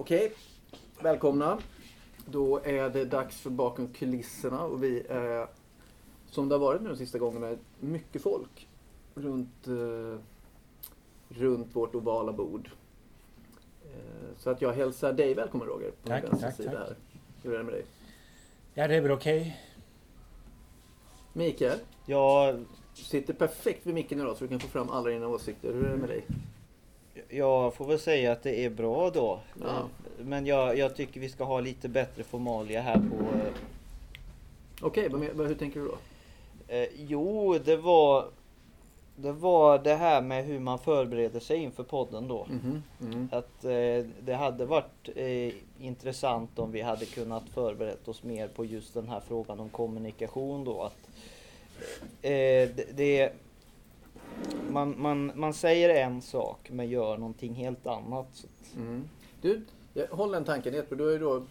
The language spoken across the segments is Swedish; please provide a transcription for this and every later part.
Okej, välkomna. Då är det dags för bakom kulisserna och vi är, som det har varit nu de sista gångerna, mycket folk runt, eh, runt vårt ovala bord. Eh, så att jag hälsar dig välkommen Roger, på Tack, min vänstra sida tack. här. Hur är det med dig? Ja, det är väl okej. Mikael, Ja, sitter perfekt vid micken idag så du kan få fram alla dina åsikter. Hur är det med dig? Jag får väl säga att det är bra då. Ja. Men jag, jag tycker vi ska ha lite bättre formalia här på... eh, Okej, vad- hur tänker du då? Eh, jo, det var... Det var det här med hur man förbereder sig inför podden då. Mhm, mhm. Att eh, det hade varit eh, intressant om vi hade kunnat förberett oss mer på just den här frågan om kommunikation då. Att, eh, det, det, man, man, man säger en sak men gör någonting helt annat. Så att, Mm. Du, håller den tanken. Du har ju då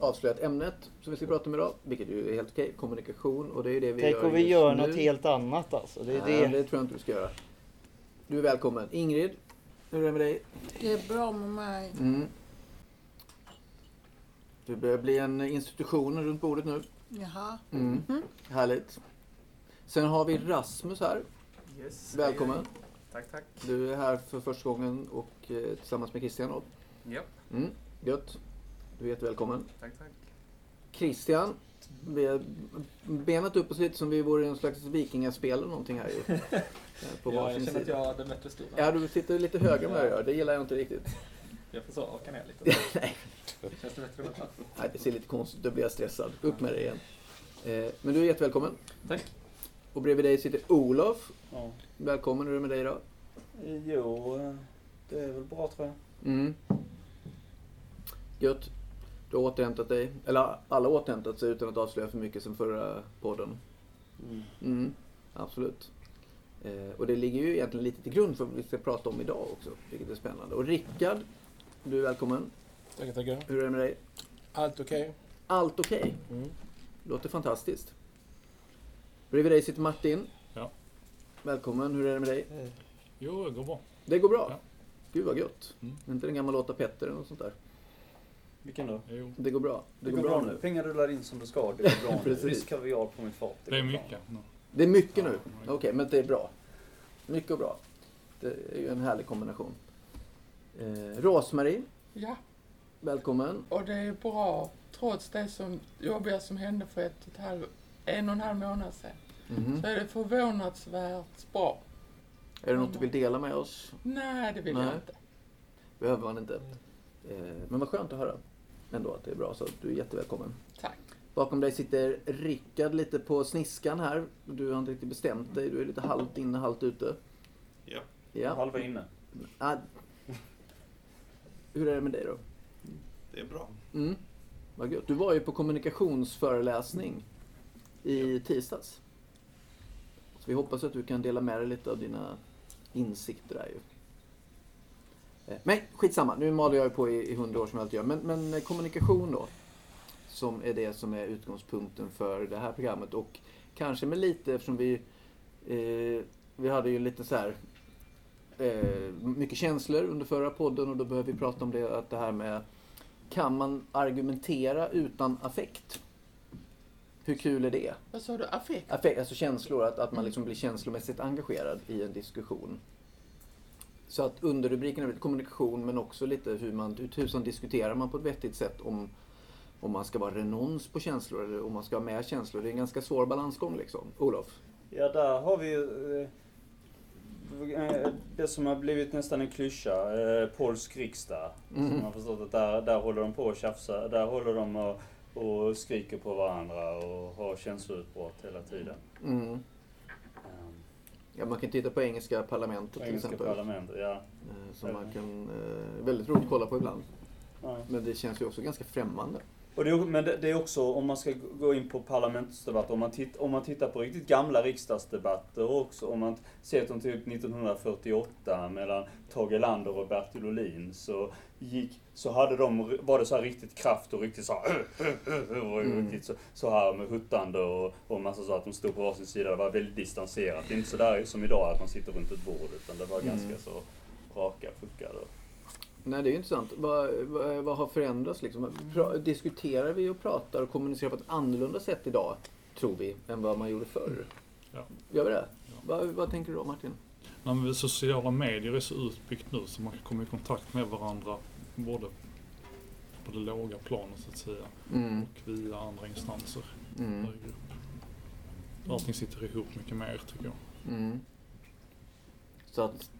avslöjat ämnet som vi ska prata om idag, vilket ju är helt okej. Kommunikation och det är ju det vi Tänk gör om vi gör nu. något helt annat alltså. Det är Nej, det. det tror jag inte du ska göra. Du är välkommen. Ingrid, hur är det med dig? Det är bra med mig. Mm. Du börjar bli en institution runt bordet nu. Jaha. Mm. Mhm. Härligt. Sen har vi Rasmus här. Yes. Välkommen. hej, hej. Tack, tack. Du är här för första gången och eh, tillsammans med Christian. Ja, Mm. Gött. Du är jättevälkommen. tack, tack. Christian, vi har benat upp oss lite som vi vore i en slags vikingaspel eller någonting här ju. Eh, På Ja, jag känner att jag hade bättre stol. Ja, du sitter lite högre än vad jag gör. Det gillar jag inte riktigt. Jag får så åka ner lite. Nej. Känns det bättre med plats? Nej, det ser lite konstigt ut. Då blir jag stressad. Upp med dig igen. Eh, Men du är jättevälkommen. Tack. Och bredvid dig sitter Olof. Ja. Välkommen. Hur är det med dig då? Jo, det är väl bra tror jag. Mm. Gött. Du har återhämtat dig. Eller alla har återhämtat sig utan att avslöja för mycket sen förra podden. Mm. Mm, absolut. Eh, och det ligger ju egentligen lite till grund för vad vi ska prata om idag också, vilket är spännande. Och Rickard, du är välkommen. Tackar, tackar. Hur är det med dig? Allt okej? Allt okej? Mm. Låter fantastiskt. Bredvid dig sitter Martin. Ja. Välkommen, hur är det med dig? Jo, det går bra. Det går bra. Ja. Gud vad gött. Mm. Inte den gamla låta Petter eller något sånt där. Vilken då? Jo. Det går bra. Det, går, bra, nu. Pengar rullar in som det ska. Det går bra nu. Precis. Visst kaviar på mitt fat. Det är går bra. mycket. nu. Det är mycket Ja, nu. Okej, men det är bra. Mycket och bra. Det är ju en härlig kombination. Eh, Rosmarie, Ja, välkommen. och det är bra trots det som jobbiga som hände för ett och ett halv, en och en halv månad sedan. Mhm. Så är det förvånansvärt bra. Är det något du vill dela med oss? Nej, det vill Nej. jag inte. behöver man inte. Eh, men vad skönt att höra ändå att det är bra, så du är jättevälkommen. Tack. Bakom dig sitter Rickard lite på sniskan här. Du har inte riktigt bestämt dig, du är lite halvt inne, halvt ute. Ja. Ja. Halva inne. Ah. Hur är det med dig då? Det är bra. Mm. Vad gött. Du var ju på kommunikationsföreläsning i tisdags. Så vi hoppas att du kan dela med dig lite av dina insikter där ju. Eh, men skitsamma, nu maler jag ju på i i hundra år som jag alltid gör. Men, men eh, kommunikation då. Som är det som är utgångspunkten för det här programmet. Och kanske med lite, eftersom vi, eh, vi hade ju lite så här eh, mycket känslor under förra podden och då behöver vi prata om det, att det här med kan man argumentera utan affekt? Hur kul är det? Vad sa du? Affekt? affekt alltså känslor, att, att man liksom blir känslomässigt engagerad i en diskussion. Så att underrubriken är kommunikation men också lite hur man, hur tusan diskuterar man på ett vettigt sätt om, om man ska vara renons på känslor eller om man ska ha med känslor. Det är en ganska svår balansgång liksom. Olof? Ja, där har vi ju eh, eh, det som har blivit nästan en klyscha. Eh, polsk riksdag. Mhm. Som man har förstått att där, där håller de på att tjafsa. Där håller de och, och skriker på varandra och har känsloutbrott hela tiden. Mm. Um, Ja, man kan titta på engelska parlamentet till engelska exempel. parlamentet, ja. eh, Som man kan, eh, väldigt roligt att kolla på ibland. ja. Men det känns ju också ganska främmande. Och det men det, det är också, om man ska gå in på parlamentsdebatter, om man, titt, om man tittar på riktigt gamla riksdagsdebatter också, om man ser som typ 1948 mellan Tage Erlander och Bertil Ohlin, så, gick, så hade de, var det så här riktigt kraft och riktigt så här, och Mm. riktigt så, så här med huttande och, och massa så att de stod på varsin sida, det var väldigt distanserat. Det är inte så där som idag att man sitter runt ett bord, utan det var Mm. ganska så raka puckar. Nej, det är ju intressant. Vad, vad, vad har förändrats liksom? Pra, diskuterar vi och pratar och kommunicerar på ett annorlunda sätt idag, tror vi, än vad man gjorde förr? Ja. Gör vi det? Vad, vad tänker du då, Martin? Nej, sociala medier är så utbyggt nu så man kan komma i kontakt med varandra både på det låga planet så att säga Mm. och via andra instanser Mm. Allting sitter ihop mycket mer tycker jag. Mm. Så att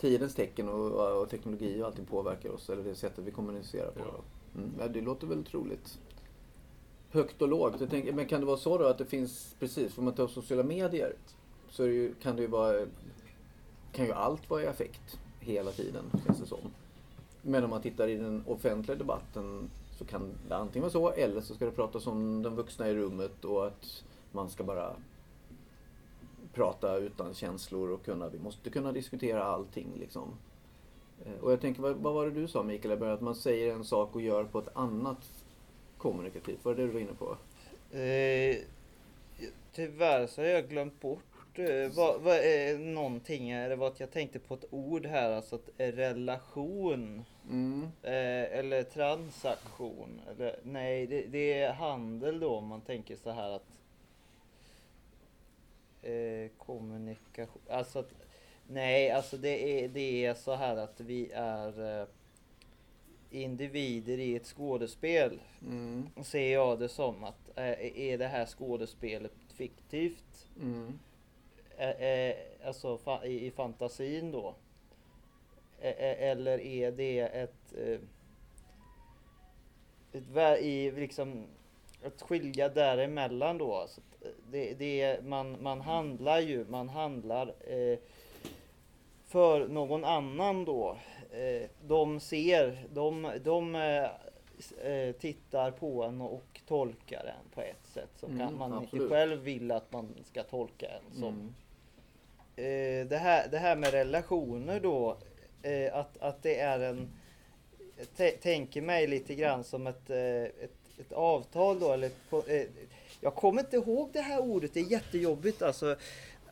tidens tecken och, och teknologi och allting påverkar oss, eller det sättet vi kommunicerar på. Ja. Mm. Ja, det låter väl troligt. Högt och lågt. Jag tänker, men kan det vara så då att det finns, precis, får man ta sociala medier, så det ju, kan det ju vara, kan ju allt vara i affekt hela tiden, känns det som. Men om man tittar i den offentliga debatten så kan det antingen vara så, eller så ska det pratas om de vuxna i rummet och att man ska bara prata utan känslor och kunna, vi måste kunna diskutera allting liksom. Eh, Och jag tänker, vad, vad var det du sa Mikael, början? att man säger en sak och gör på ett annat kommunikativt. Vad är det du var inne på? Eh, tyvärr så har jag glömt bort eh, vad, vad är någonting. Det var att jag tänkte på ett ord här, alltså att eh, relation. Mm. Eh, eller transaktion. Eller, nej, det, det är handel då om man tänker så här att eh, kommunikation. Alltså att, nej, alltså det är, det är så här att vi är eh, individer i ett skådespel. Mm. Ser jag det som att eh, är det här skådespelet fiktivt? Mm. Eh, eh, alltså fa- i, i fantasin då? Eller är det ett, ett i liksom att skilja däremellan då? Alltså, det, det är, man, man handlar ju, man handlar eh, för någon annan då. Eh, de ser, de, de eh, eh, tittar på en och tolkar en på ett sätt som Mm, man absolut. inte själv vill att man ska tolka en som. Mm. Eh, det, här, det här med relationer då, eh, att, att det är en... Tänker mig lite grann som ett, ett, ett avtal då, eller eh, jag kommer inte ihåg det här ordet, det är jättejobbigt alltså.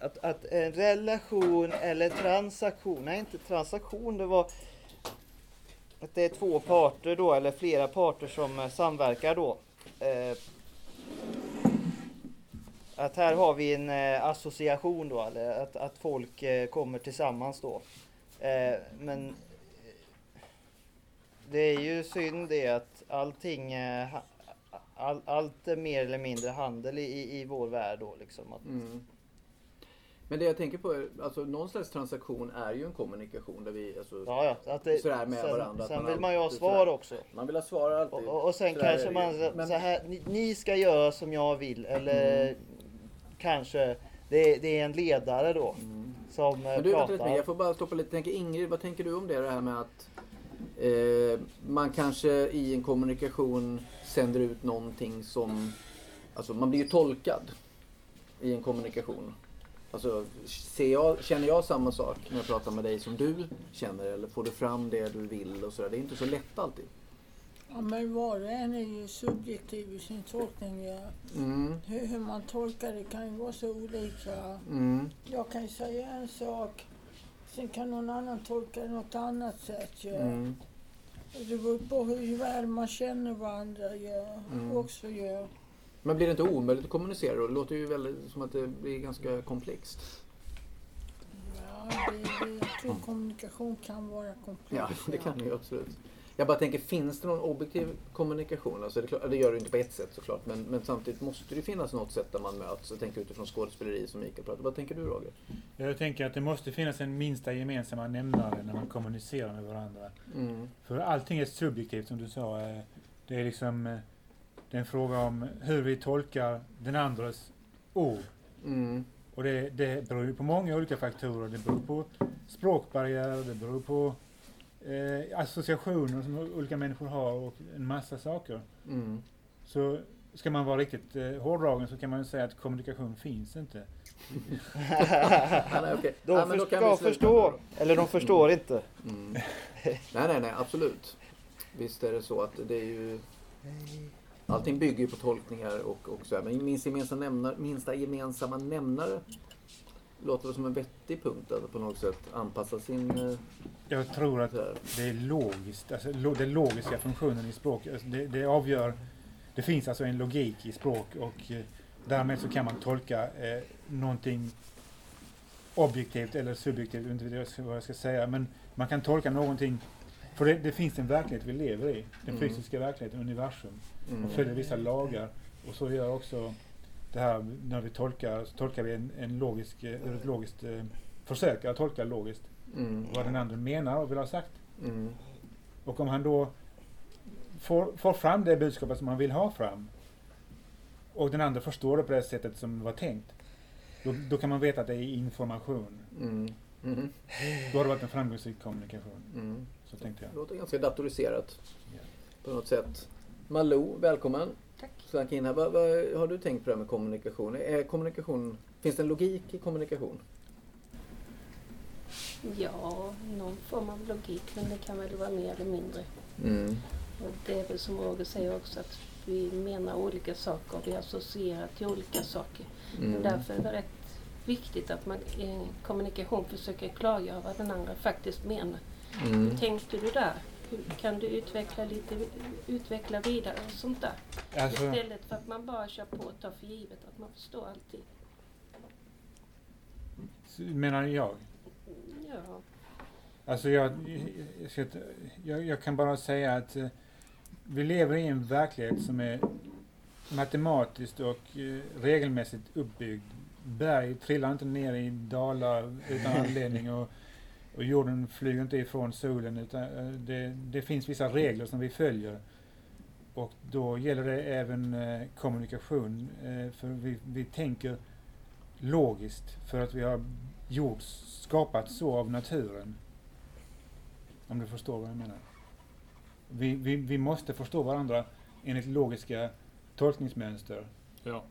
Att, att en relation eller transaktion, nej inte transaktion, det var att det är två parter då, eller flera parter som eh, samverkar då. Eh, att här har vi en eh, association då, eller att, att folk eh, kommer tillsammans då. Eh, men eh, det är ju synd det att allting, eh, all, allt är mer eller mindre handel i, i, vår värld då liksom. Att, Mm. Men det jag tänker på är, alltså någon slags transaktion är ju en kommunikation där vi, alltså, ja, ja, att det, Sådär med varandra, att sen, sen man vill man ju ha svar sådär. också. man vill ha svar alltid. Och, och- sen Sådär är kanske man Men- så här, ni, ni ska göra som jag vill eller Mm. kanske det, det är en ledare då Mm. som eh, Men du, vänta lite, pratar. jag får bara stoppa lite. Tänker Ingrid, vad tänker du om det, det här med att eh, man kanske i en kommunikation sänder ut någonting som... Alltså man blir ju tolkad i en kommunikation. Alltså, jag, känner jag samma sak när jag pratar med dig som du känner? Eller får du fram det du vill och sådär? Det är inte så lätt alltid. Ja, men var och en är ju subjektiv i sin tolkning. Ja. Mm, Hur, hur man tolkar det kan ju vara så olika. mm, Jag kan ju säga en sak, sen kan någon annan tolka det något annat sätt. Ja. mm, Det beror på hur väl man känner varandra ja. Mm. också. Ja. Men blir det inte omöjligt att kommunicera då? Det låter ju väldigt som att det blir ganska komplext. Ja, det, det, jag tror kommunikation kan vara komplex. Ja, det kan det ju absolut. Jag bara tänker, finns det någon objektiv kommunikation? Alltså det, klart, det gör det inte på ett sätt såklart, men, men samtidigt måste det finnas något sätt där man möts. Jag tänker utifrån skådespeleri som Mikael pratar. Vad tänker du Roger? Jag tänker att det måste finnas en minsta gemensamma nämnare när man kommunicerar med varandra. Mm. För allting är subjektivt som du sa. eh, Det är liksom eh, det är en fråga om hur vi tolkar den andres ord. Mm. Och det, det beror ju på många olika faktorer. Det beror på språkbarriärer, det beror på eh, associationer som olika människor har och en massa saker. Mm. Så ska man vara riktigt eh, hårdragen så kan man ju säga att kommunikation finns inte. Nej, okej. De Ja, men då först- kan vi ska förstå, eller de förstår inte. det. Mm. Nej, nej, nej, absolut. Visst är det så att det är ju... Allting bygger ju på tolkningar och, och så här. Men minsta gemensamma nämnare, minsta gemensamma nämnare låter det som en vettig punkt att på något sätt anpassa sin... eh, Jag tror att det är logiskt, alltså lo, den logiska funktionen i språk, alltså det, det avgör, det finns alltså en logik i språk och eh, därmed så kan man tolka eh, någonting objektivt eller subjektivt, jag vet inte vad jag ska- säga, men man kan tolka någonting, för det, det finns en verklighet vi lever i, den Mm. fysiska verkligheten, universum, Mm. och följer vissa lagar och så gör också det här, när vi tolkar, så tolkar vi en, en logisk, eh, ett logiskt, eh, försöker att tolka logiskt Mm. vad den andra menar och vill ha sagt. Mm. Och om han då får, får fram det budskapet som han vill ha fram och den andra förstår det på det sättet som det var tänkt. Då, då kan man veta att det är information. Mm. Mm. Då har det varit en framgångsrik kommunikation. Mm. Så tänkte jag. Det låter ganska datoriserat Ja. på något sätt. Malou, välkommen. Tack. Slank in här. Vad, vad har du tänkt på det här med kommunikation? Är kommunikation? Finns det en logik i kommunikation? Ja, någon form av logik, men det kan väl vara mer eller mindre. Mm. Och det är väl som Roger säger också att vi menar olika saker och vi associerar till olika saker. Mm. Därför är det rätt viktigt att man i kommunikation försöker klargöra vad den andra faktiskt menar. Mm. Hur tänkte du där? Kan du utveckla lite, utveckla vidare och sånt där? Alltså, Istället för att man bara kör på och tar för givet att man förstår allting. menar jag. Ja, Alltså jag, jag, jag, jag kan bara säga att eh, vi lever i en verklighet som är matematiskt och eh, regelmässigt uppbyggd. Berg trillar inte ner i dalar utan anledning och, och jorden flyger inte ifrån solen utan eh, det, det finns vissa regler som vi följer. Och då gäller det även eh, kommunikation. Eh, för vi, vi tänker logiskt för att vi har gjort, skapat så av naturen. Om du förstår vad jag menar. Vi, vi, vi måste förstå varandra enligt logiska tolkningsmönster. Ja.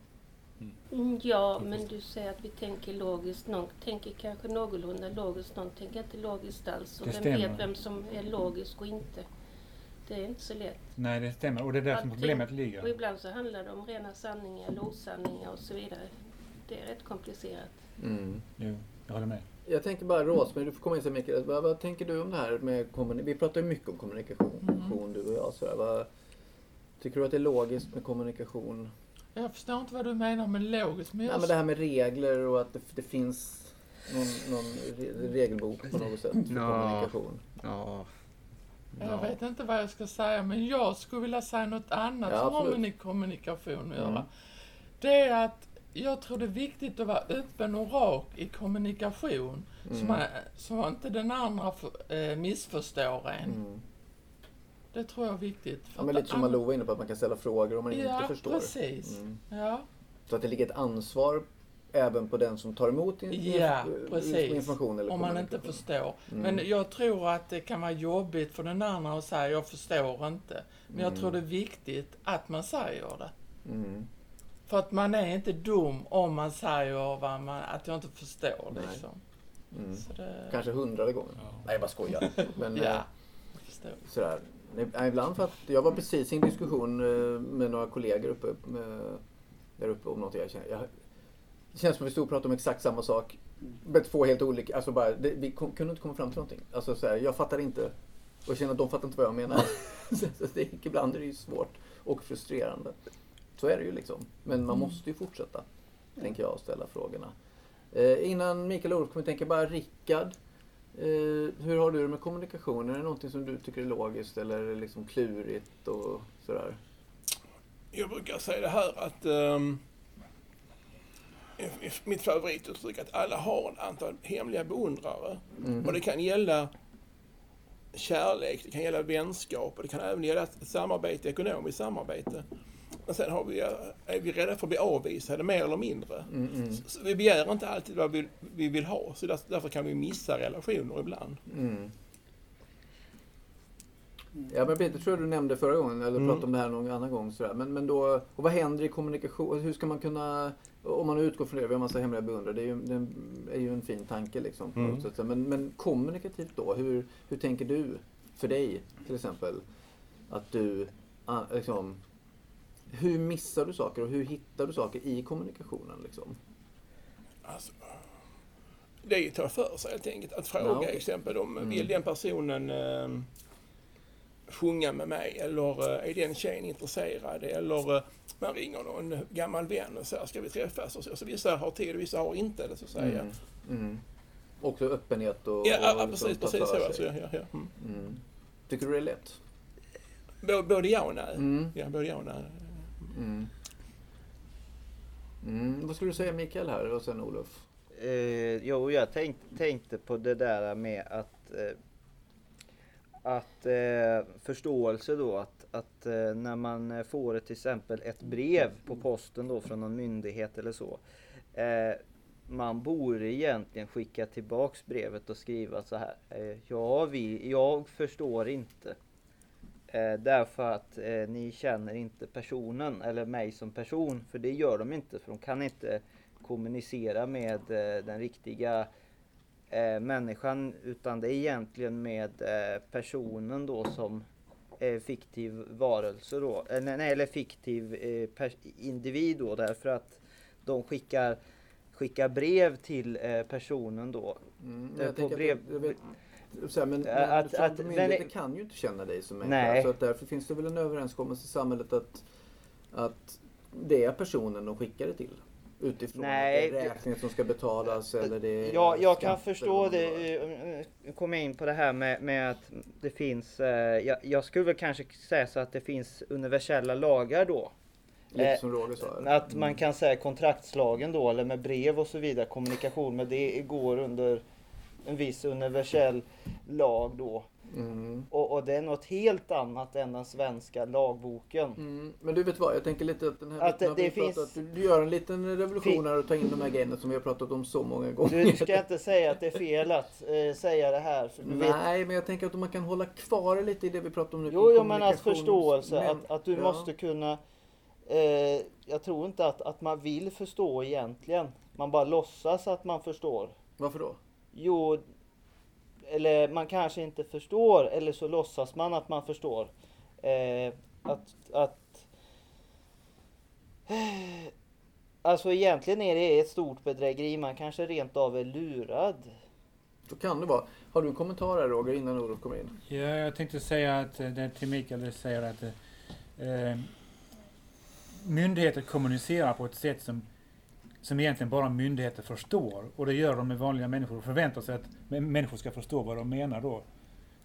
Mm, Ja, men du säger att vi tänker logiskt. Någon tänker kanske någorlunda logiskt, någon tänker inte logiskt alls. Och Det vem stämmer. vet vem som är logisk och inte? Det är inte så lätt. Nej, det stämmer. Och det är där som problemet Och ligger. ibland så handlar det om rena sanningar osanningar och så vidare. Det är rätt komplicerat. Mm. Jo, jag håller med. Jag tänker bara Rosmarie, du får komma in så mycket. Vad, vad tänker du om det här med kommunikation? Vi pratar ju mycket om kommunikation, Mm. du och jag. Sådär. Vad, tycker du att det är logiskt med kommunikation? Jag förstår inte vad du menar med logiskt, men jag... Nej, men det här med regler och att det, det finns någon, någon re- regelbok på något sätt för Ja. kommunikation. Ja. Jag vet inte vad jag ska säga, men jag skulle vilja säga något annat Ja, som har med kommunikation att Mm. göra. Det är att jag tror det är viktigt att vara öppen och rak i kommunikation, så, Mm. man, så inte den andra för, eh, missförstår en. Mm. Det tror jag är viktigt. För Ja, men lite som Malou var inne på, att man kan ställa frågor om man Ja, inte förstår. precis. Mm. Ja, Så att det ligger ett ansvar även på den som tar emot in, Ja, precis. information eller om man inte förstår. Mm. Men jag tror att det kan vara jobbigt för den andra att säga jag förstår inte. Men jag Mm. tror det är viktigt att man säger det. Mm. För att man är inte dum om man säger vad man, att jag inte förstår Nej. liksom. Mm. Så det, Kanske hundrade gången. Ja. Nej, jag bara skojar. Men, eh, ja, jag förstår. sådär. Nej, Ibland för att jag var precis i en diskussion eh, med några kollegor uppe, med, där uppe om något jag känner. Jag, det känns som att vi stod och pratade om exakt samma sak. Men två helt olika, alltså bara, det, vi kom, kunde inte komma fram till någonting. Alltså såhär, jag fattar inte. Och jag känner att de fattar inte vad jag menar. så det, ibland är det ju svårt och frustrerande. Så är det ju liksom. Men man Mm. måste ju fortsätta, tänker jag, ställa frågorna. Eh, innan Mikael och Olof kommer tänka bara Rickard. Eh, hur har du det med kommunikation? Är det någonting som du tycker är logiskt eller är det liksom klurigt och sådär? Jag brukar säga det här att um, mitt favorituttryck att alla har ett antal hemliga beundrare. Mm. Och det kan gälla kärlek, det kan gälla vänskap och det kan även gälla samarbete, ekonomiskt samarbete. Men sen har vi, är vi rädda för att bli avvisade mer eller mindre. Mm, mm, Så, vi begär inte alltid vad vi, vi vill ha, så där, därför kan vi missa relationer ibland. mm. Ja men Peter tror jag du nämnde förra gången, eller Mm. pratade om det här någon annan gång. Sådär. Men, men då, och vad händer i kommunikation? Hur ska man kunna, om man utgår från det, vi har massa hemliga beundrare, det är ju, det är ju en fin tanke liksom. På Mm. något sätt. Men, men kommunikativt då, hur, hur tänker du för dig till exempel? Att du, liksom, hur missar du saker och hur hittar du saker i kommunikationen liksom? Alltså, det tar för sig helt enkelt. Att fråga Ja, okej. exempel om Mm. vill den personen eh, sjunga med mig eller eh, är den tjejen intresserad eller eh, man ringer någon gammal vän och säger ska vi träffas och så. så vissa har tid och vissa har inte det så att säga. Mm. Mm. Också öppenhet och... Ja, ja, och precis, ta precis så. Alltså, ja, ja. Mm. Mm. Tycker du det är lätt? Både, både ja och nej. Mm. Ja, både ja och nej. Mm. Mm. Vad skulle du säga Mikael här och sen Olof? Eh, jo, jag tänk, tänkte på det där med att, eh, att eh, förståelse då att, att eh, när man får ett, till exempel ett brev på posten då från någon myndighet eller så. Eh, man borde egentligen skicka tillbaks brevet och skriva så här. Eh, ja, vi, jag förstår inte. Eh, därför att eh, ni känner inte personen eller mig som person. För det gör de inte. För de kan inte kommunicera med eh, den riktiga eh, människan. Utan det är egentligen med eh, personen då som är fiktiv varelse då. Eh, nej, eller fiktiv eh, individ då. Därför att de skickar, skickar brev till eh, personen då. Mm, Eh, på brev- att, så här, men, Att- men att- myndigheter men- kan ju inte känna dig som människa. Så att därför finns det väl en överenskommelse i samhället att, att det är personen de skickar det till. Utifrån Nej, det är räkningen som ska betalas eller det är Ja, jag kan eller förstå det. eh, kommer jag in på det här med, med att det finns, eh, jag, jag skulle väl kanske säga så att det finns universella lagar då. Lite Eh, som Roger sa. Att man kan säga kontraktslagen då, eller med brev och så vidare, kommunikation, men det går under en viss universell lag då. Mm. Och, och det är något helt annat än den svenska lagboken. Mm, men du vet vad, jag tänker lite att den här Att det vi finns- pratat, du, du gör en liten revolution här och tar in de här grejerna som vi har pratat om så många gånger. Du ska inte säga att det är fel att eh, säga det här. Du vet, Nej, men jag tänker att man kan hålla kvar det lite i det vi pratar om nu. Jo, jo men att kommunikations- förståelse, men- att, att du ja. måste kunna... Eh, jag tror inte att, att man vill förstå egentligen. Man bara låtsas att man förstår. Varför då? Jo, eller man kanske inte förstår, eller så låtsas man att man förstår. Eh, att, att... Alltså egentligen är det ett stort bedrägeri. Man kanske rent av är lurad. Så kan det vara. Har du en kommentar här Roger innan Olof kommer in? Ja, jag tänkte säga att eh, det till Mikael säger att eh, myndigheter kommunicerar på ett sätt som, som egentligen bara myndigheter förstår. Och det gör de med vanliga människor och förväntar sig att mä- människor ska förstå vad de menar då.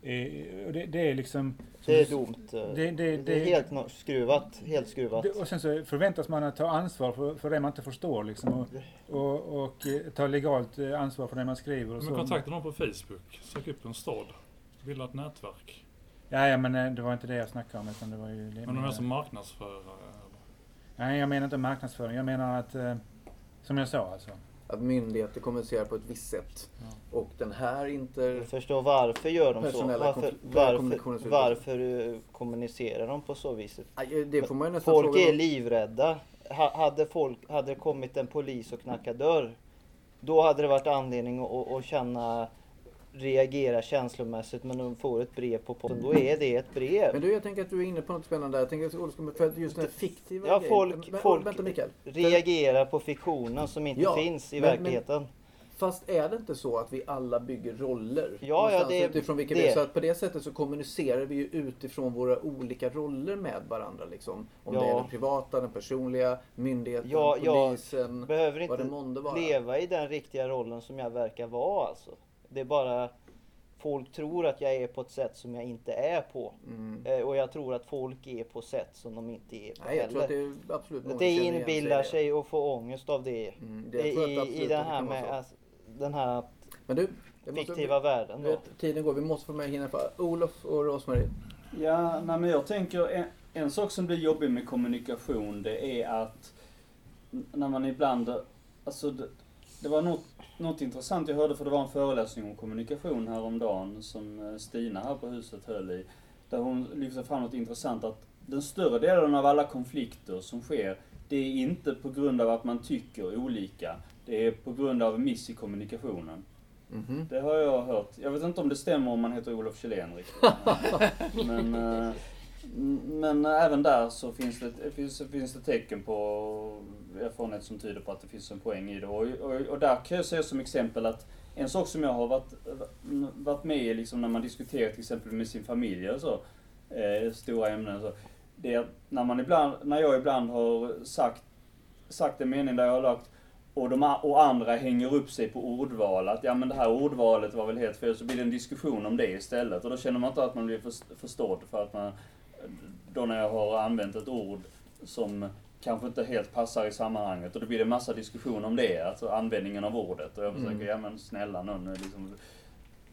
Eh, det, det är liksom... Det är dumt. Det, Det, det, det är helt skruvat. Helt skruvat. det, och sen så förväntas man att ta ansvar för, för det man inte förstår liksom. Och, och, och eh, ta legalt eh, ansvar för det man skriver och Men så. kontakta någon på Facebook. Sök upp en stad. Bilda ett nätverk. Ja, ja, men eh, det var inte det jag snackade om utan det var ju... Men de är som marknadsförare. Nej, jag menar inte marknadsföring. Jag menar att, eh, som jag sa alltså. Att myndigheter kommunicerar på ett visst sätt. Ja. Och den här inter... Jag förstår varför gör de så? Varför, varför, varför eh, kommunicerar de på så viset? Aj, Det får man ju nästan Folk fråga är dem. livrädda. Ha, hade, folk, hade det kommit en polis och knackat dörr, då hade det varit anledning att, att känna reagera känslomässigt men de får ett brev på posten, då är det ett brev. Men du, jag tänker att du är inne på något spännande där. Jag tänker att för just den fiktiva Ja, grejen- folk- Men, folk- Vänta Mikael. Reagera på fiktionen som inte Ja, finns i men- verkligheten. Fast är det inte så att vi alla bygger roller? Ja, ja, det- utifrån vilka det- vi. Så att på det sättet så kommunicerar vi ju utifrån våra olika roller med varandra. Liksom. Om det Ja. är den privata, den personliga, myndigheten, Ja, jag polisen. behöver vad det inte månde vara. leva i den riktiga rollen som jag verkar vara alltså. Det är bara folk tror att jag är på ett sätt som jag inte är på. Mm. Eh, Och jag tror att folk är på sätt som de inte är på Nej, jag tror att heller. det är absolut många Det inbillar sig och får ångest av det. Mm, det I, i den här med så. alltså, den här Men du, jag måste- fiktiva världen då. vet, tiden går, vi måste få med hinna på Olof och Rosmarie. Ja, nej, men jag tänker en, en sak som blir jobbig med kommunikation det är att när man ibland, alltså det, var något, något intressant jag hörde för det var en föreläsning om kommunikation häromdagen som eh, Stina här på huset höll i. Där hon lyfte fram något intressant att den större delen av alla konflikter som sker det är inte på grund av att man tycker olika. Det är på grund av miss i kommunikationen. Mhm. Det har jag hört. Jag vet inte om det stämmer om man heter Olof Kjellén riktigt. men, eh, men även där så finns det, finns, finns det tecken på erfarenhet som tyder på att det finns en poäng i det. Och, och, och där kan jag säga som exempel att en sak som jag har varit, varit med i liksom när man diskuterar till exempel med sin familj och så, eh, stora ämnen så, det är att när man ibland, när jag ibland har sagt, sagt en mening där jag har lagt och, de, och andra hänger upp sig på ordval, att ja men det här ordvalet var väl helt fel, så blir det en diskussion om det istället. Och då känner man inte att man blir förstådd för att man, då när jag har använt ett ord som kanske inte helt passar i sammanhanget och då blir det massa diskussion om det, alltså användningen av ordet. Och jag försöker, Mm. ja men snälla någon, liksom,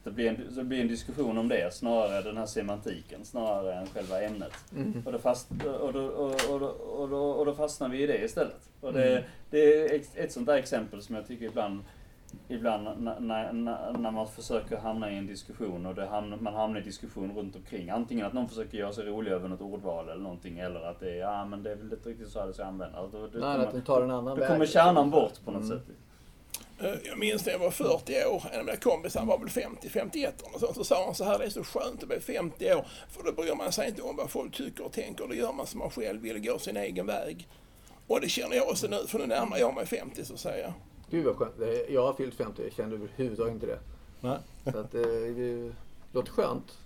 det blir, en, det blir en diskussion om det snarare den här semantiken, snarare än själva ämnet. Mm. Och, då fast, och, då, och, och, och, då, och då fastnar vi i det istället. Och det, Mm. det är ett sånt där exempel som jag tycker ibland, ibland när, när, när- man försöker hamna i en diskussion och det hamnar, man hamnar i diskussion runt omkring. Antingen att någon försöker göra sig rolig över något ordval eller någonting eller att det är, ja men det är väl inte riktigt så här det ska användas. Då, då, Nej, att den tar en annan då väg. kommer kärnan bort på något Mm. sätt. Eh, Jag minns när jag var 40 år, en av mina kompisar var väl 50, 51 och så, så sa han så här, det är så skönt att bli 50 år, för då bryr man sig inte om vad folk tycker och tänker, då gör man som man själv vill, går sin egen väg. Och det känner jag också nu, för nu närmar jag mig 50 så att säga. Gud vad skönt. Jag har fyllt 50, jag kände överhuvudtaget inte det. Nej. Så att eh, det låter skönt.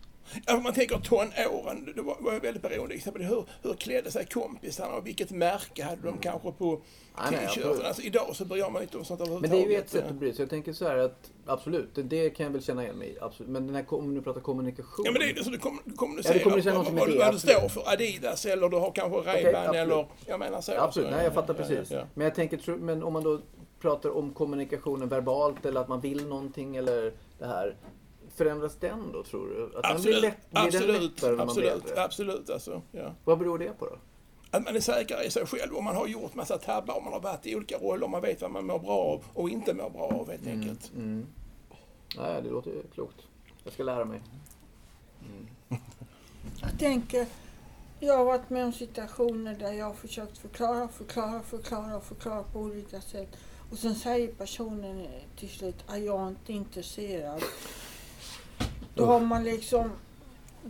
Ja, man tänker tonåren, då var var väldigt beroende exempel hur, hur klädde sig kompisarna och vilket märke hade de kanske på t-shirten. absolut. Alltså, idag så bryr jag mig inte om sånt Men överhuvudtaget. det är ju ett sätt att bry sig. Jag tänker så här att absolut, det, det kan jag väl känna igen mig i. Absolut. Men den här, om du pratar kommunikation. Ja men det är det som du kom- du Ja, kommunicerar, du kommunicerar någonting med vad, det, vad du står för, Adidas eller du har kanske Ray-Ban absolut. eller jag menar så. Absolut, nej jag fattar ja, precis. Ja, ja. Men jag tänker, men om man då pratar om kommunikationen verbalt eller att man vill någonting eller det här. Förändras den då tror du? Att den blir, Absolut, lätt, blir den absolut, lättare när man blir absolut, äldre? absolut alltså. Ja. Vad beror det på då? Att man är säkrare i sig själv och man har gjort massa tabbar och man har varit i olika roller och man vet vad man mår bra av och inte mår bra av helt enkelt. Mm. Nej, det låter ju klokt. Jag ska lära mig. Jag tänker, jag har varit med om situationer där jag har försökt förklara, förklara, förklara, förklara på olika sätt. Och sen säger personen till slut att jag är inte intresserad. Då har man liksom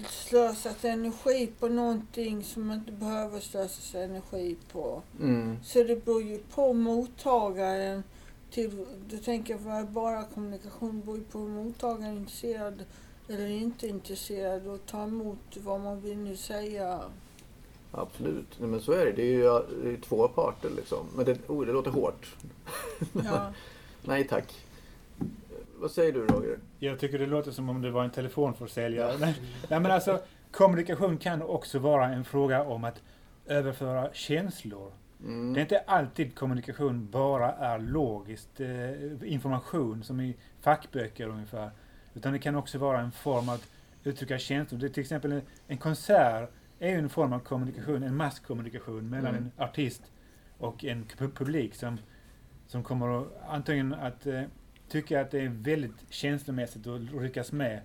slösat energi på någonting som man inte behöver slösa energi på. Mm. Så det beror ju på mottagaren. Till, du tänker verbala kommunikation beror ju på hur mottagaren är intresserad eller inte intresserad och ta emot vad man vill nu säga. Absolut, Nej, men så är det. Det är ju det är två parter liksom. Men det, oh, det låter hårt. Ja. Nej tack. Vad säger du Roger? Jag tycker det låter som om det var en telefonförsäljare. Nej, nej men alltså, kommunikation kan också vara en fråga om att överföra känslor. Mm. Det är inte alltid kommunikation bara är logiskt eh, information som i fackböcker ungefär. Utan det kan också vara en form att uttrycka känslor. Det är till exempel en, en konsert är ju en form av kommunikation, en masskommunikation mellan Mm. en artist och en pu- publik som, som kommer att antingen att eh, tycka att det är väldigt känslomässigt att ryckas med.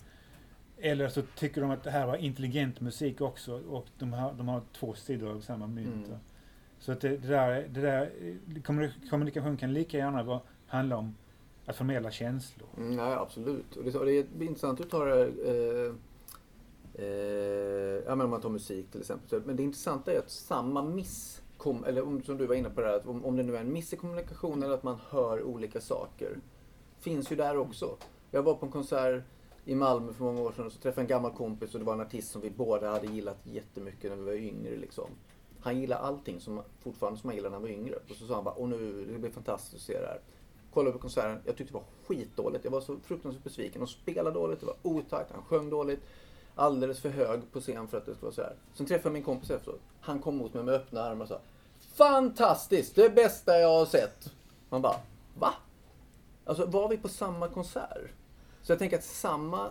Eller så tycker de att det här var intelligent musik också och de har, de har två sidor av samma mynt. Mm. Så att det, det där, det där, eh, kommunik- kommunikation kan lika gärna vara, handla om att förmedla känslor. Mm, nej, absolut. Och det, och det är intressant att du tar det eh, Eh, ja, men om man tar musik till exempel. Men det intressanta är att samma miss, kom, eller om, som du var inne på det här, att om, om det nu är en miss i kommunikationen eller att man hör olika saker, finns ju där också. Jag var på en konsert i Malmö för många år sedan och så träffade jag en gammal kompis och det var en artist som vi båda hade gillat jättemycket när vi var yngre. Liksom. Han gillade allting som, fortfarande som han gillade när han var yngre. Och så sa han bara, åh nu, det blir fantastiskt att se det här. Kollade på konserten, jag tyckte det var skitdåligt. Jag var så fruktansvärt besviken. De spelade dåligt, det var otakt, han sjöng dåligt. Alldeles för hög på scen för att det skulle vara så här. Sen träffade jag min kompis efteråt. Han kom mot mig med öppna armar och sa Fantastiskt! Det bästa jag har sett! Man bara, va? Alltså var vi på samma konsert? Så jag tänker att samma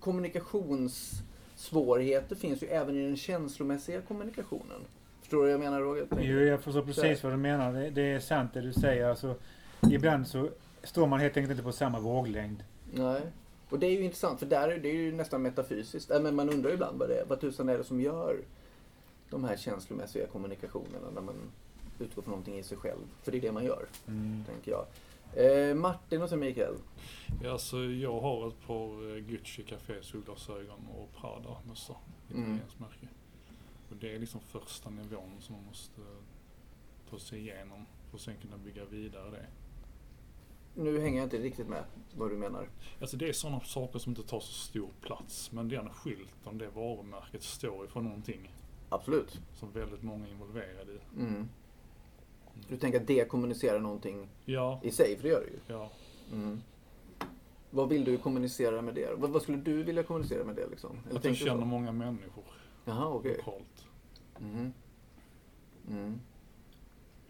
kommunikationssvårigheter finns ju även i den känslomässiga kommunikationen. Förstår du vad jag menar Roger? Jo, jag förstår precis vad du menar. Det, det är sant det du säger. Alltså, ibland så står man helt enkelt inte på samma våglängd. Nej. Och det är ju intressant för där är det ju nästan metafysiskt. Äh, Men man undrar ju ibland vad det. Vad tusan är det som gör de här känslomässiga kommunikationerna när man utgår från någonting i sig själv. För det är det man gör, Mm. tänker jag. Eh, Martin och sen Mikael. Ja, alltså, jag har ett par eh, Gucci Café solglasögon och Prada mössa. Mm. Italienskt märke. Och det är liksom första nivån som man måste ta sig igenom för att sen kunna bygga vidare det. Nu hänger jag inte riktigt med vad du menar. Alltså det är sådana saker som inte tar så stor plats. Men den skylten, det varumärket står ju för någonting Absolut. som väldigt många är involverade i. Mm. Du tänker att det kommunicerar någonting Ja, i sig, för det gör det ju. ja. Mm. Vad vill du kommunicera med det? Vad, vad skulle du vilja kommunicera med det liksom? Eller Att jag känner många människor Jaha, okej. lokalt. Mhm. Mm.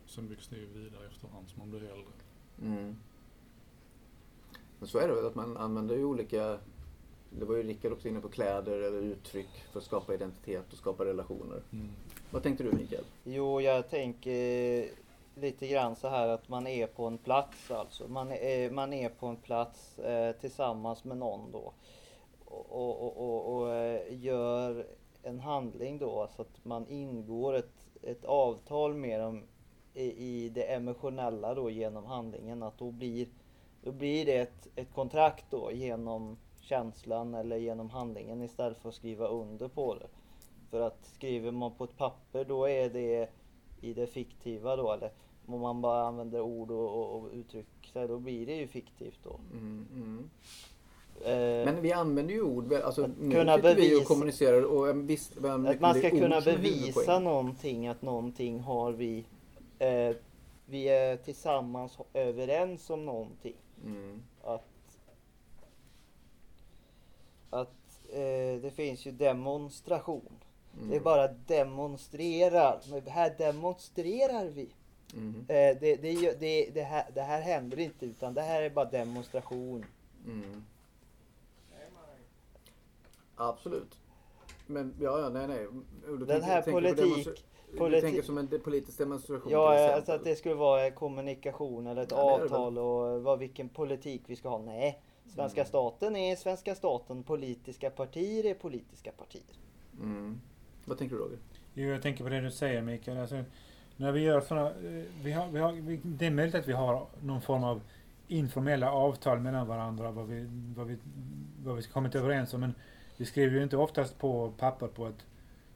Sen byggs det ju vidare efterhand som man blir äldre. Mm. Men så är det väl att man använder ju olika, det var ju Rickard också inne på, kläder eller uttryck för att skapa identitet och skapa relationer. Mm. Vad tänkte du Mikael? Jo, jag tänker lite grann så här att man är på en plats alltså. Man är, man är på en plats eh, tillsammans med någon då. Och, och, och, och, och eh, gör en handling då så att man ingår ett, ett avtal med dem i, i det emotionella då genom handlingen. Att då blir, då blir det ett, ett kontrakt då genom känslan eller genom handlingen istället för att skriva under på det. För att skriver man på ett papper då är det i det fiktiva då eller om man bara använder ord och, och, och uttryck så då blir det ju fiktivt då. Mm, mm. Eh, Men vi använder ju ord, alltså Att nu kunna sitter vi och bevisa- kommunicerar och eh, visst, men att man ska kunna bevisa någonting, att någonting har vi eh, vi är tillsammans överens om någonting. Mm. Att, att eh, det finns ju demonstration. Det är Mm. bara demonstrerar. Men här demonstrerar vi. Mm. Eh, det, det, det, det, här, det här händer inte utan det här är bara demonstration. Mm. Absolut. Men ja, ja, nej, nej. Du Den här politik- demonstra- Du politi- tänker som en politisk demonstration Ja, alltså att det skulle vara kommunikation eller ett Ja, avtal och vad, vilken politik vi ska ha. Nej, svenska Mm. staten är svenska staten, politiska partier är politiska partier. Mm. Vad tänker du Roger? Jo, jag tänker på det du säger Mikael. Alltså, när vi gör såna, eh, vi har, vi har, vi, det är möjligt att vi har någon form av informella avtal mellan varandra vad vi, vad vi, vad vi ska kommit överens om. Men vi skriver ju inte oftast på papper på ett,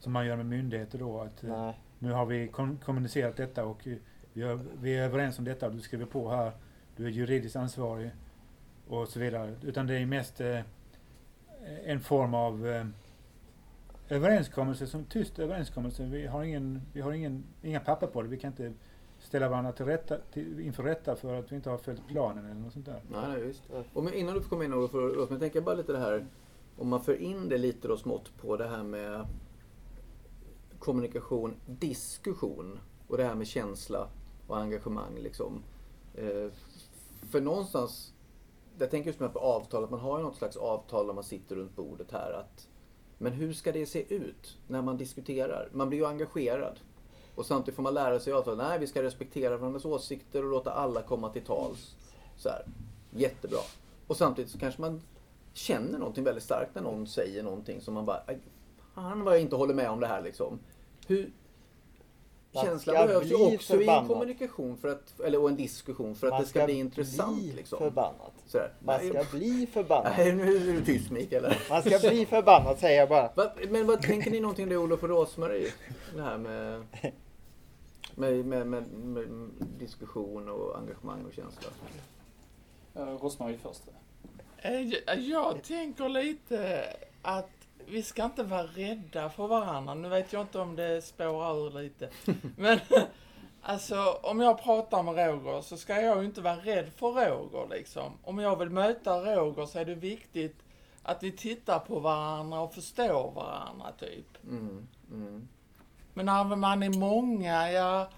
som man gör med myndigheter då, att eh, Nej. nu har vi kom, kommunicerat detta och eh, vi, har, vi är överens om detta och du skriver på här, du är juridiskt ansvarig och så vidare. Utan det är mest eh, en form av eh, överenskommelse, som tyst överenskommelse. Vi har, ingen, vi har ingen, inga papper på det. Vi kan inte ställa varandra till rätta, till, inför rätta för att vi inte har följt planen eller något sånt där. Nej, nej. Ja. Och men innan du får komma in Olof, låt mig tänka bara lite det här, om man för in det lite då smått på det här med kommunikation, diskussion och det här med känsla och engagemang liksom. Eh, för någonstans, jag tänker just på avtal, att man har ju något slags avtal när man sitter runt bordet här. Att, men hur ska det se ut när man diskuterar? Man blir ju engagerad. Och samtidigt får man lära sig att avtal, nej vi ska respektera varandras åsikter och låta alla komma till tals. Så här. Jättebra. Och samtidigt så kanske man känner någonting väldigt starkt när någon säger någonting som man bara, fan vad jag inte håller med om det här liksom. Hur, känslan ska behövs ju också i en förbannad. kommunikation för att, eller och en diskussion för att det ska, ska bli intressant bli liksom. förbannad. Sådär. Man Nej, ska bli förbannad. Nej, nu är du tyst Mikael. Man ska bli förbannad säger jag bara. Va, men vad tänker ni någonting om det Olof och Rosmarie? Det här med, med, med, med, med diskussion och engagemang och känsla. Uh, Rosmarie först. Eh, Jag, jag tänker lite att vi ska inte vara rädda för varandra. Nu vet jag inte om det spårar ur lite. Men alltså, om jag pratar med Roger så ska jag ju inte vara rädd för Roger liksom. Om jag vill möta Roger så är det viktigt att vi tittar på varandra och förstår varandra typ. Mm, mm. Men när man är många, ja,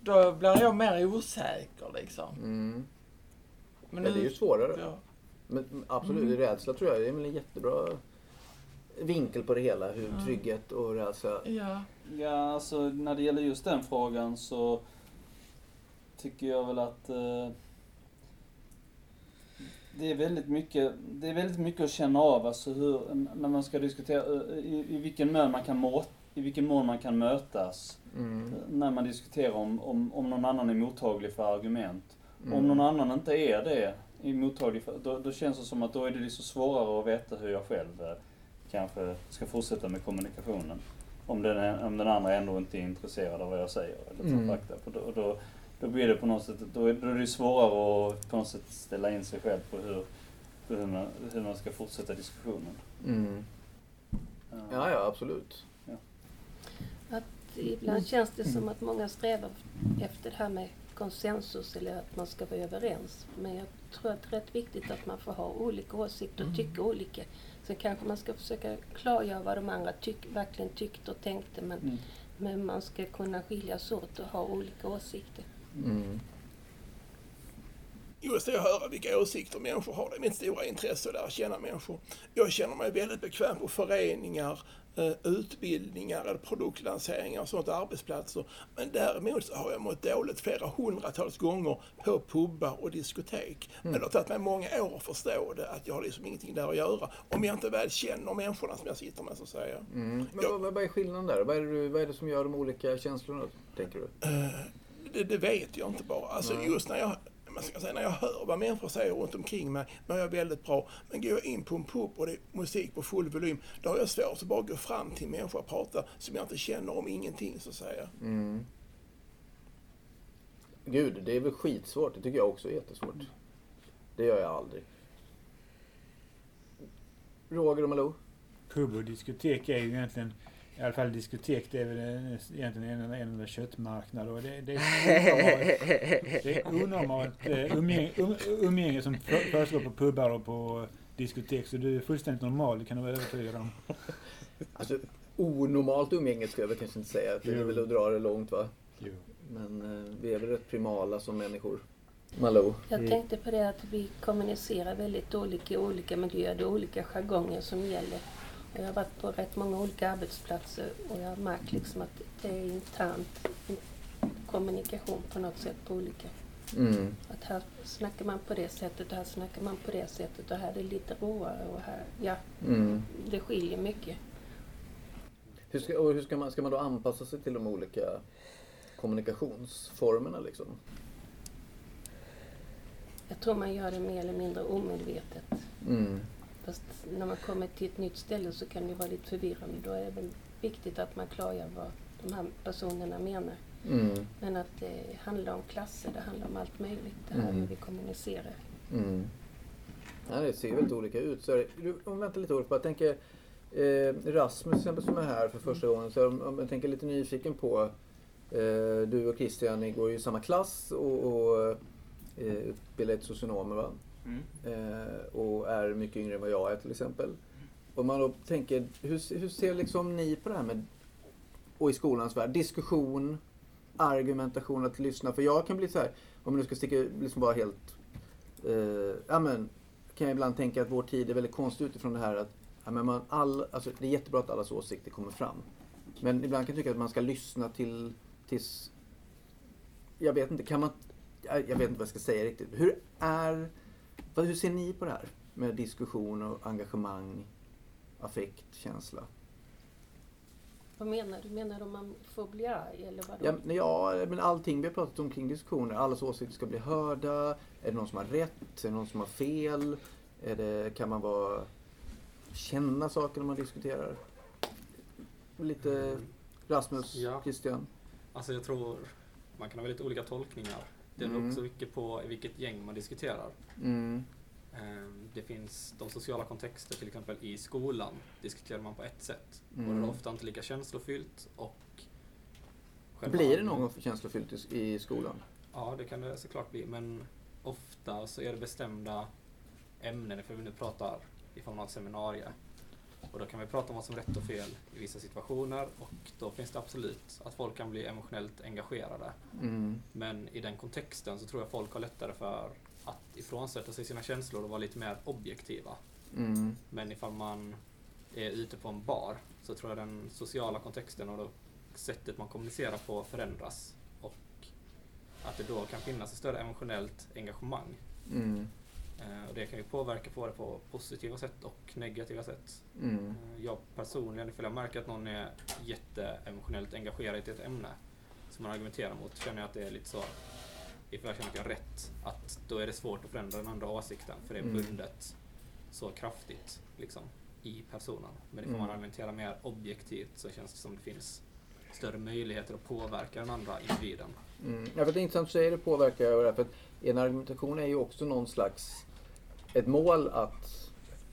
då blir jag mer osäker liksom. Mm. Men ja, det är ju svårare. Ja. Men absolut, Mm. rädsla tror jag det är en jättebra vinkel på det hela. Hur Ja. trygghet och rädsla. Ja. Ja, alltså när det gäller just den frågan så tycker jag väl att eh, det är väldigt mycket, det är väldigt mycket att känna av, alltså hur, när man ska diskutera eh, i, i vilken mån man kan må, i vilken mån man kan mötas Mm. när man diskuterar om, om, om någon annan är mottaglig för argument. Mm. Om någon annan inte är det, är mottaglig för, då, då känns det som att då är det liksom svårare att veta hur jag själv eh, kanske ska fortsätta med kommunikationen. Om den, om den andra ändå inte är intresserad av vad jag säger eller Mm. Då, då, då blir det på något sätt, då är, då är det svårare att på något sätt ställa in sig själv på hur, på hur, man, hur man ska fortsätta diskussionen. Mm. Ja, ja, absolut. Ibland känns det som att många strävar efter det här med konsensus eller att man ska vara överens. Men jag tror att det är rätt viktigt att man får ha olika åsikter och tycka olika. Sen kanske man ska försöka klargöra vad de andra tyck, verkligen tyckte och tänkte men, Mm. men man ska kunna skiljas åt och ha olika åsikter. Mm. Just det, att höra vilka åsikter människor har. Det är mitt stora intresse att lära känna människor. Jag känner mig väldigt bekväm på föreningar, eh, utbildningar eller produktlanseringar och sånt, arbetsplatser. Men däremot så har jag mått dåligt flera hundratals gånger på pubbar och diskotek. Men det har tagit mig många år att förstå det, att jag har liksom ingenting där att göra. Om jag inte väl känner människorna som jag sitter med så att säga. Mm. Men Ja. vad, vad är skillnaden där? Vad är, det, vad är det som gör de olika känslorna, tänker du? Eh, det, det vet jag inte bara. Alltså just när jag, man ska säga, när jag hör vad människor säger runt omkring mig, mår jag väldigt bra. Men går jag in på en pub och det är musik på full volym, då har jag svårt att bara gå fram till en människa och prata som jag inte känner om ingenting så att säga. Mm. Gud, det är väl skitsvårt. Det tycker jag också är jättesvårt. Det gör jag aldrig. Roger och Malou? Pub och diskotek är ju egentligen, i alla fall diskotek, det är väl en- egentligen en, en enda köttmarknad. Och det, det är onormalt, eh, umgänge, um, umgänge som för- försiggår på pubbar och på diskotek. Så du är fullständigt normal, det kan du vara övertygad om. Alltså, onormalt umgänge ska jag väl kanske inte säga. Det är väl att dra det långt va? Jo. Men eh, vi är väl rätt primala som människor. Malou? Jag Mm. tänkte på det att vi kommunicerar väldigt olika i olika miljöer. Det är olika jargonger som gäller. Jag har varit på rätt många olika arbetsplatser och jag har märkt liksom att det är internt kommunikation på något sätt på olika. Mm. Att här snackar man på det sättet och här snackar man på det sättet och här är det lite råare och här, ja, Mm. det skiljer mycket. Hur, ska, och hur ska, man, ska man då anpassa sig till de olika kommunikationsformerna liksom? Jag tror man gör det mer eller mindre omedvetet. Mm. Fast när man kommer till ett nytt ställe så kan det vara lite förvirrande. Då är det väl viktigt att man klargör vad de här personerna menar. Mm. Men att det handlar om klasser, det handlar om allt möjligt. Det här Mm. hur vi kommunicerar. Mm. Ja, det ser ju väldigt olika ut. Så du, om vänta lite Olof, jag tänker eh, Rasmus till exempel som är här för första gången. Så om, om jag tänker lite nyfiken på eh, du och Christian, ni går ju i samma klass och, och eh, utbildar till socionomer va? Mm. Eh, och är mycket yngre än vad jag är till exempel. Om man då tänker, hur, hur ser liksom ni på det här med, och i skolans värld, diskussion, argumentation, att lyssna? För jag kan bli så här, om jag nu ska sticka liksom bara helt, eh, ja men, kan jag ibland tänka att vår tid är väldigt konstig utifrån det här att, ja men man, all, alltså det är jättebra att allas åsikter kommer fram. Men ibland kan jag tycka att man ska lyssna till, tills, jag vet inte, kan man, jag vet inte vad jag ska säga riktigt. Hur är, hur ser ni på det här? Med diskussion och engagemang, affekt, känsla. Vad menar du? Menar du om man får bli arg eller vadå? Ja, men- ja, men allting vi har pratat om kring diskussioner. Allas åsikter ska bli hörda. Är det någon som har rätt? Är det någon som har fel? Är det, kan man vara, känna saker när man diskuterar? Lite Rasmus, Ja. Christian. Alltså jag tror man kan ha väldigt olika tolkningar. Det beror Mm. också mycket på i vilket gäng man diskuterar. Mm. Ehm, Det finns de sociala kontexter, till exempel i skolan diskuterar man på ett sätt. Och det Mm. är ofta inte lika känslofyllt och Blir det någon gång känslofyllt i, i skolan? Ja, det kan det såklart bli. Men ofta så är det bestämda ämnen, för vi nu pratar i form av ett seminarium. Och då kan vi prata om vad som är rätt och fel i vissa situationer och då finns det absolut att folk kan bli emotionellt engagerade. Mm. Men i den kontexten så tror jag folk har lättare för att ifrånsätta sig sina känslor och vara lite mer objektiva. Mm. Men ifall man är ute på en bar så tror jag den sociala kontexten och sättet man kommunicerar på förändras. Och att det då kan finnas ett större emotionellt engagemang. Mm. Eh, Och det kan ju påverka på det på positiva sätt och negativa sätt. Mm. Eh, Jag personligen, ifall jag märker att någon är jätteemotionellt engagerad i ett ämne som man argumenterar mot, känner jag att det är lite så, ifall jag känner att jag har rätt, att då är det svårt att förändra den andra åsikten, för det är Mm. bundet så kraftigt liksom, i personen. Men ifall Mm. man argumenterar mer objektivt så känns det som det finns större möjligheter att påverka den andra individen. Mm. Ja, för det är intressant att du säger det påverkar. För att en argumentation är ju också någon slags... Ett mål att...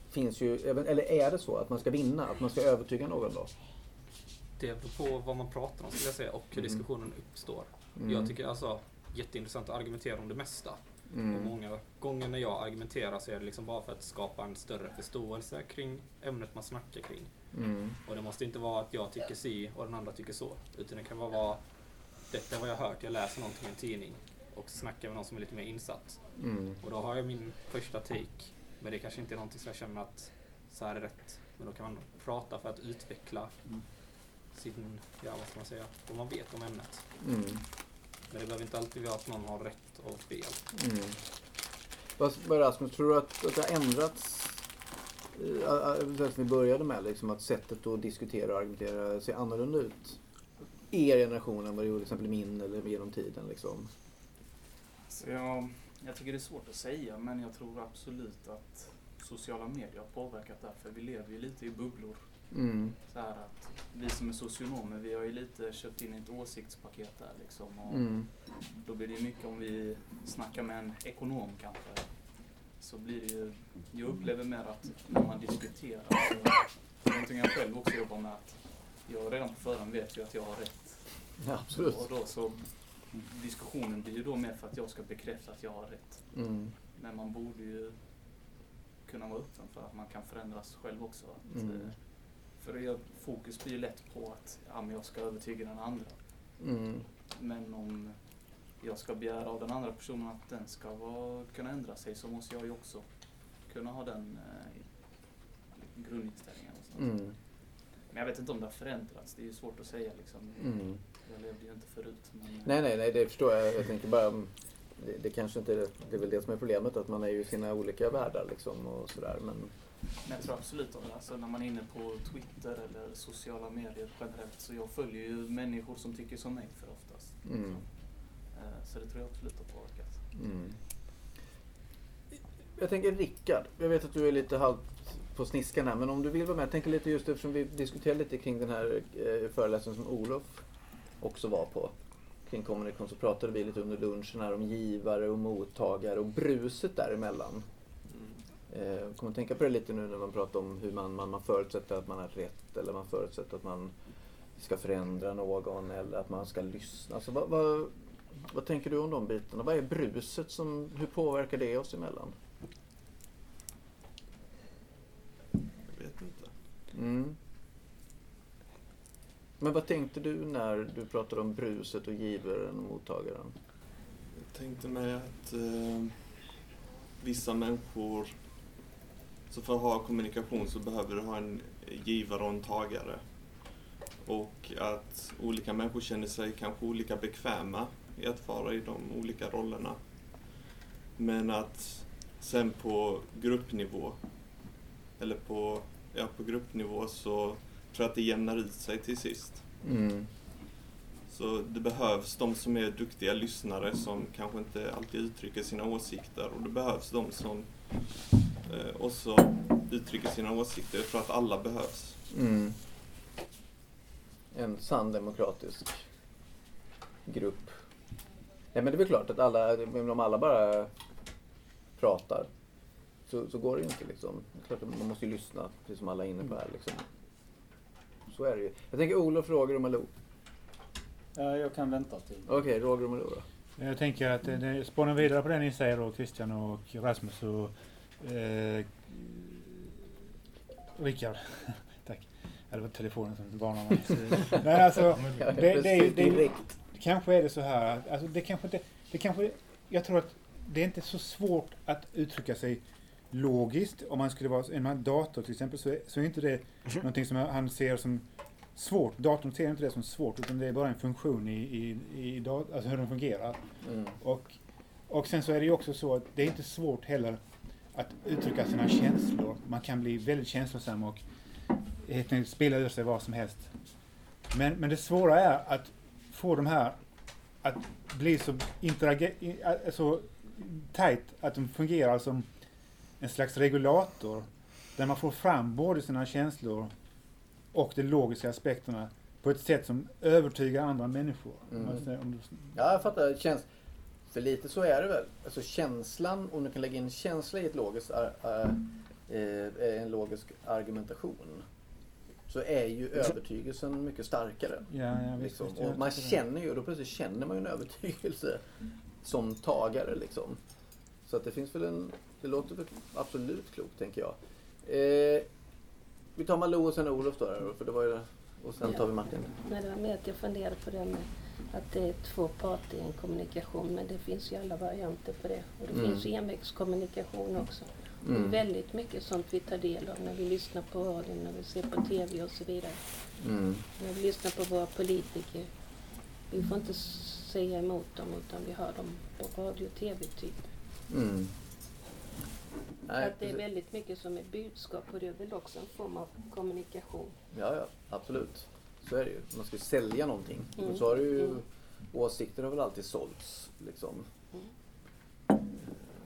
Finns ju, eller är det så att man ska vinna? Att man ska övertyga någon då? Det beror på vad man pratar om skulle jag säga och hur Mm. diskussionen uppstår. Mm. Jag tycker alltså jätteintressant att argumentera om det mesta. Mm. Och många gånger när jag argumenterar så är det liksom bara för att skapa en större förståelse kring ämnet man snackar kring. Mm. Och det måste inte vara att jag tycker si och den andra tycker så. Utan det kan bara vara detta är vad jag har hört, jag läser någonting i en tidning och snackar med någon som är lite mer insatt. Mm. Och då har jag min första take. Men det kanske inte är någonting som jag känner att så här är rätt. Men då kan man prata för att utveckla sin, ja vad ska man säga, vad man vet om ämnet. Mm. Men det behöver inte alltid vara att någon har rätt och fel. Mm. Vad, Rasmus, tror du att, att det har ändrats? eh, som vi började med, liksom, att sättet att diskutera och argumentera ser annorlunda ut? Er generation än vad det gjorde till exempel min eller genom tiden liksom? Så jag, jag tycker det är svårt att säga men jag tror absolut att sociala medier har påverkat det för vi lever ju lite i bubblor. Mm. Så här att vi som är socionomer vi har ju lite köpt in ett åsiktspaket där liksom. Och Mm. Då blir det mycket om vi snackar med en ekonom kanske. Så blir det ju, jag upplever mer att när man diskuterar så, det är någonting jag själv också jobbar med att jag redan på förhand vet ju att jag har rätt. Ja, absolut. Och då så, diskussionen blir ju då mer för att jag ska bekräfta att jag har rätt. Mm. Men man borde ju kunna vara öppen för att man kan förändras själv också. Att, Mm. eh, För det, fokus blir ju lätt på att ja, men jag ska övertyga den andra. Mm. Men om jag ska begära av den andra personen att den ska vara, kunna ändra sig så måste jag ju också kunna ha den eh, grundinställningen. Och sånt. Mm. Men jag vet inte om det har förändrats. Det är ju svårt att säga liksom. Mm. Jag levde ju inte förut. Men, eh, Nej, nej, nej, det förstår jag. Jag tänker bara, mm, det, det kanske inte är, det är väl det som är problemet, att man är ju i sina olika världar liksom och sådär. Men, Men jag tror absolut att alltså, när man är inne på Twitter eller sociala medier generellt så jag följer ju människor som tycker som mig för oftast. Mm. Eh, Så det tror jag absolut har påverkat. mm. Jag tänker Rickard, jag vet att du är lite halvt på sniskan här, men om du vill vara med, jag tänker lite just eftersom vi diskuterade lite kring den här eh, föreläsningen som Olof också var på kring kommunikation så pratade vi lite under lunchen här om givare och mottagare och bruset däremellan. Eh, kommer att tänka på det lite nu när man pratar om hur man, man, man förutsätter att man har rätt eller man förutsätter att man ska förändra någon eller att man ska lyssna. Alltså, vad, vad, vad tänker du om de bitarna? Vad är bruset? Som, hur påverkar det oss emellan? Jag vet inte. Mm. Men vad tänkte du när du pratade om bruset och givaren och mottagaren? Jag tänkte mig att eh, vissa människor, så för att ha kommunikation så behöver du ha en givare och en tagare. Och att olika människor känner sig kanske olika bekväma i att vara i de olika rollerna. Men att sen på gruppnivå, eller på, ja, på gruppnivå så tror att det jämnar ut sig till sist. Mm. Så det behövs de som är duktiga lyssnare som kanske inte alltid uttrycker sina åsikter och det behövs de som eh, också uttrycker sina åsikter. Jag tror att alla behövs. Mm. En sann demokratisk grupp. Nej men det är väl klart att alla, men om alla bara pratar så, så går det ju inte liksom. Det är klart man måste ju lyssna, precis som alla är inne på här liksom. Så är det ju. Jag tänker Olof, Roger och Malou. Ja, jag kan vänta till. Okej, Roger och Malou då. Jag tänker att det- det spånar vidare på det ni säger då, Christian och Rasmus och eh, Rickard. Tack. Ja, det var telefonen som varnade mig. Så- Men alltså, det, det, det, det, kanske är det så här. Alltså, det kanske inte, det kanske, jag tror att det är inte så svårt att uttrycka sig logiskt. Om man skulle vara en dator till exempel så är, så är inte det någonting som han ser som svårt. Datorn ser inte det som svårt utan det är bara en funktion i, i, i dat- alltså hur den fungerar. Mm. Och, och sen så är det ju också så att det är inte svårt heller att uttrycka sina känslor. Man kan bli väldigt känslosam och helt enkelt spela ur sig vad som helst. Men, men det svåra är att få de här att bli så, interage- så tight att de fungerar som en slags regulator där man får fram både sina känslor och de logiska aspekterna på ett sätt som övertygar andra människor. Mm. Alltså, om du, Ja, jag fattar. Känns, för lite så är det väl. Alltså känslan, om du kan lägga in känsla i ett logiskt, ar- eh, en logisk argumentation. Så är ju övertygelsen mycket starkare. ja, ja, visst, Liksom. Och man känner ju, då plötsligt känner man ju en övertygelse som tagare liksom. Så att det finns väl en, det låter absolut klokt tänker jag. Eh, vi tar Malou och sen Olof då, för det var ju, och sen tar vi Martin. Nej, det var mer att jag funderade på det med att det är två parter i en kommunikation. Men det finns ju alla varianter på det. Och det Mm. finns envägskommunikation också. Mm. Och väldigt mycket sånt vi tar del av när vi lyssnar på radion, när vi ser på TV och så vidare. Mm. När vi lyssnar på våra politiker. Vi får inte säga emot dem utan vi hör dem på radio och TV typ. Mm. Nej, att det är väldigt mycket som är budskap och det är väl också en form av kommunikation. Ja, ja, absolut. Så är det ju. Man ska ju sälja någonting. Mm. Och så har ju, Mm. åsikter har väl alltid sålts. Liksom. Mm.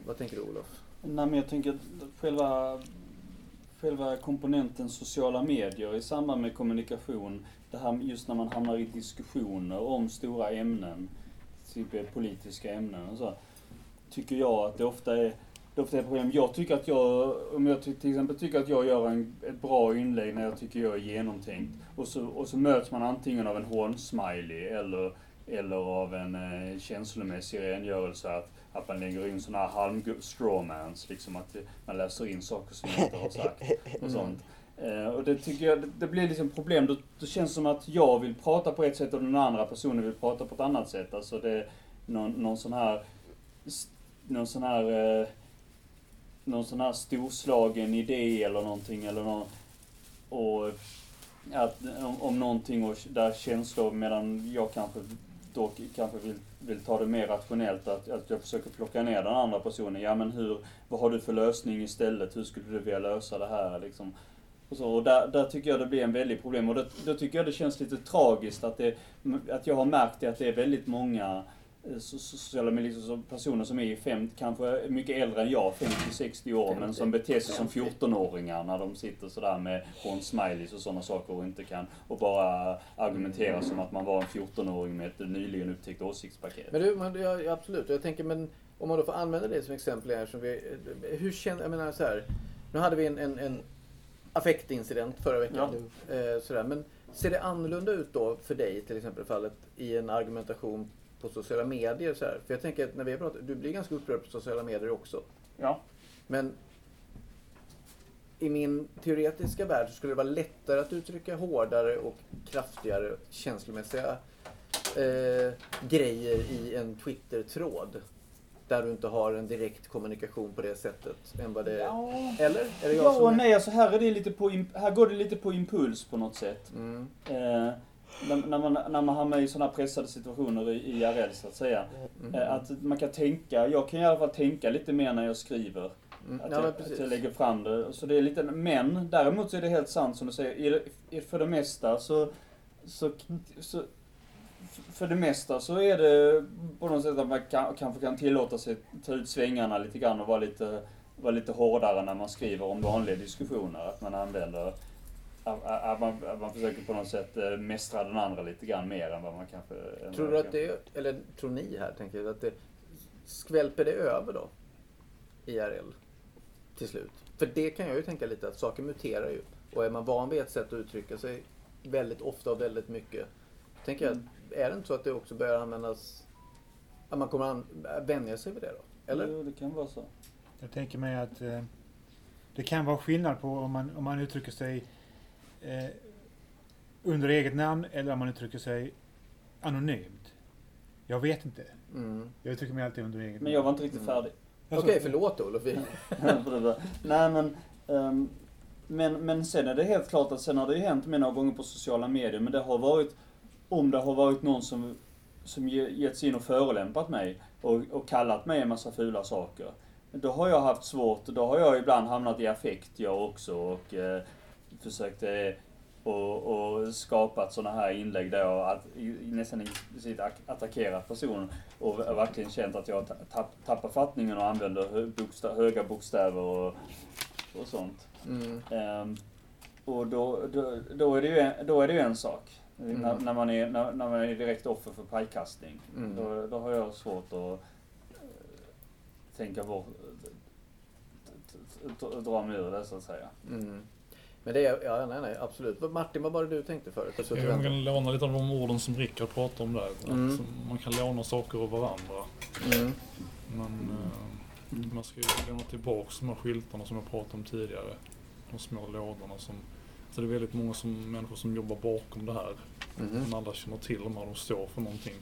Vad tänker du Olof? Nej men jag tänker att själva, själva komponenten sociala medier i samband med kommunikation, det här just när man hamnar i diskussioner om stora ämnen, typ politiska ämnen och så, tycker jag att det ofta är det ofta är problem. Jag tycker att jag, om jag till exempel tycker att jag gör en, ett bra inlägg när jag tycker jag är genomtänkt och så, och så möts man antingen av en hånsmiley eller, eller av en eh, känslomässig rengörelse att, att man lägger in sådana här halv strawmans, liksom att det- man läser in saker som jag inte har sagt och sånt. Eh, och det tycker jag, det, det blir liksom problem. Då, då känns det som att jag vill prata på ett sätt och den andra personen vill prata på ett annat sätt. Alltså det är någon, någon sån här, någon sån här, eh, någon sån här storslagen idé eller någonting eller någon, och att, om, om någonting och där känslor medan jag kanske dock kanske vill, vill ta det mer rationellt att, att jag försöker plocka ner den andra personen. Ja men hur, vad har du för lösning istället? Hur skulle du vilja lösa det här liksom? Och, så, och där, där tycker jag det blir en väldigt problem och då, då tycker jag det känns lite tragiskt att, det, att jag har märkt det att det är väldigt många sociala medier, liksom, personer som är i fem, kanske mycket äldre än jag, 50-60 år, men som beter sig som 14-åringar när de sitter sådär med hån-smileys och sådana saker och inte kan, och bara argumentera som att man var en 14-åring med ett nyligen upptäckt åsiktspaket. Men du, men, ja, ja, absolut. Jag tänker, men om man då får använda det som exempel här. Som vi, hur känner, jag menar så här. Nu hade vi en, en, en affektincident förra veckan. Eh, sådär. Men ser det annorlunda ut då för dig till exempel fallet i en argumentation på sociala medier? Så här? För jag tänker att när vi har pratat, du blir ganska upprörd på sociala medier också. Ja. Men i min teoretiska värld så skulle det vara lättare att uttrycka hårdare och kraftigare känslomässiga eh, grejer i en Twitter-tråd. Där du inte har en direkt kommunikation på det sättet. Än vad det Ja. Eller? Är det jag Ja som och nej, alltså här, är det lite på, här går det lite på impuls på något sätt. Mm. Eh, när, när, man, när man hamnar i sådana pressade situationer i IRL så att säga. Mm. Eh, att man kan tänka, jag kan i alla fall tänka lite mer när jag skriver. Mm. Att, Ja, jag, att jag lägger fram det. Så det är lite, men däremot så är det helt sant som du säger. I, för det mesta så, så, så för det mesta så är det på något sätt att man kan, kanske kan tillåta sig ta ut svängarna lite grann och vara lite, vara lite hårdare när man skriver om vanliga diskussioner. Att man använder att, att, man, att man försöker på något sätt eh, mästra den andra lite grann mer än vad man kanske... Tror du att det, eller tror ni här, tänker jag, att det skvälper det över då? IRL? Till slut. För det kan jag ju tänka lite att saker muterar ju. Och är man van vid ett sätt att uttrycka sig väldigt ofta och väldigt mycket. Tänker jag, är det inte så att det också börjar användas, att man kommer an, vänja sig vid det då? Eller? Jo, det kan vara så. Jag tänker mig att eh, det kan vara skillnad på om man, om man uttrycker sig eh, under eget namn eller om man uttrycker sig anonymt. Jag vet inte. Mm. Jag uttrycker mig alltid under eget Men jag var inte riktigt Mm. färdig. Okej, Alltså, förlåt Olof. Nej men, ehm, men, men sen är det helt klart att sen har det ju hänt mig några gånger på sociala medier, men det har varit, om det har varit någon som, som ge- gett sig in och förolämpat mig och, och kallat mig en massa fula saker. Då har jag haft svårt, då har jag ibland hamnat i affekt jag också och eh, försökt eh, och, och skapat sådana här inlägg där jag att, nästan implicit attackerat personen och verkligen känt att jag ta- tapp, tappar fattningen och använder boksta, höga bokstäver och, och sånt. Mm. Ehm, och då, då, då, är det ju en, då är det ju en sak. Mm. När, när, man är, när, när man är direkt offer för pajkastning. Mm. Då, då har jag svårt att eh, tänka bort, dra mig ur det så att säga. Mm. Men det är, ja nej nej absolut. Martin, vad var det du tänkte förut? Jag såg Jag till kan låna lite av de orden som Rickard pratade om där. Mm. Man kan låna saker av varandra. Mm. Men eh, man ska ju lämna tillbaks de här skyltarna som jag pratade om tidigare. De små lådorna som... Så det är väldigt många som, människor som jobbar bakom det här. Mhm. Men alla känner till dem här, de står för någonting.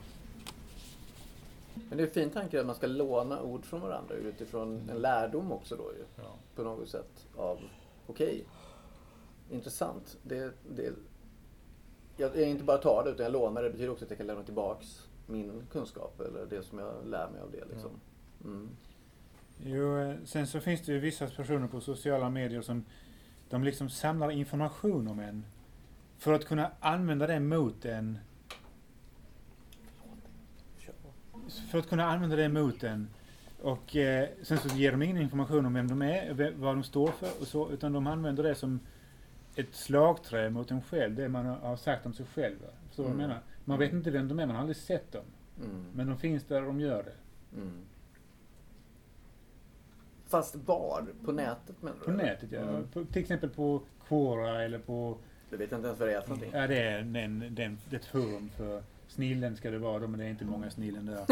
Men det är en fin tanke att man ska låna ord från varandra utifrån en lärdom också då ju. Ja. På något sätt av, okej, intressant. Det, det, jag, jag inte bara tar det utan jag lånar det. Det betyder också att jag kan lämna tillbaks min kunskap eller det som jag lär mig av det liksom. Mm. Jo, eh, sen så finns det ju vissa personer på sociala medier som de liksom samlar information om en för att kunna använda det mot en. För att kunna använda det mot en. Och eh, sen så ger de ingen information om vem de är, vad de står för och så, utan de använder det som ett slagträ mot en själv, det man har- sagt om sig själv. Förstår du vad jag Mm. menar? Man vet inte vem de är, man har aldrig sett dem. Mm. Men de finns där och de gör det. Mm. Fast var? På nätet menar du? På nätet ja. Mm. På, till exempel på Quora eller på... Det vet jag inte ens vad det är för någonting. Ja, det är den, den, ett forum för snillen ska det vara då, men det är inte många snillen där.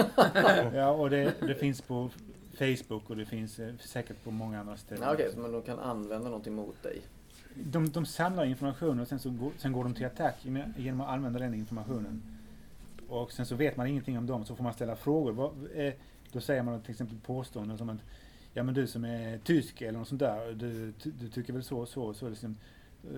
ja, och det, det finns på Facebook och det finns eh, säkert på många andra ställen. Ja, Okej, så man då kan använda någonting mot dig? De, de samlar information och sen, så går, sen går de till attack genom att använda den informationen. Och sen så vet man ingenting om dem, så får man ställa frågor. Vad, eh, då säger man till exempel påståenden som att Ja men du som är tysk eller något sånt där, du, du tycker väl så och så. Så, liksom,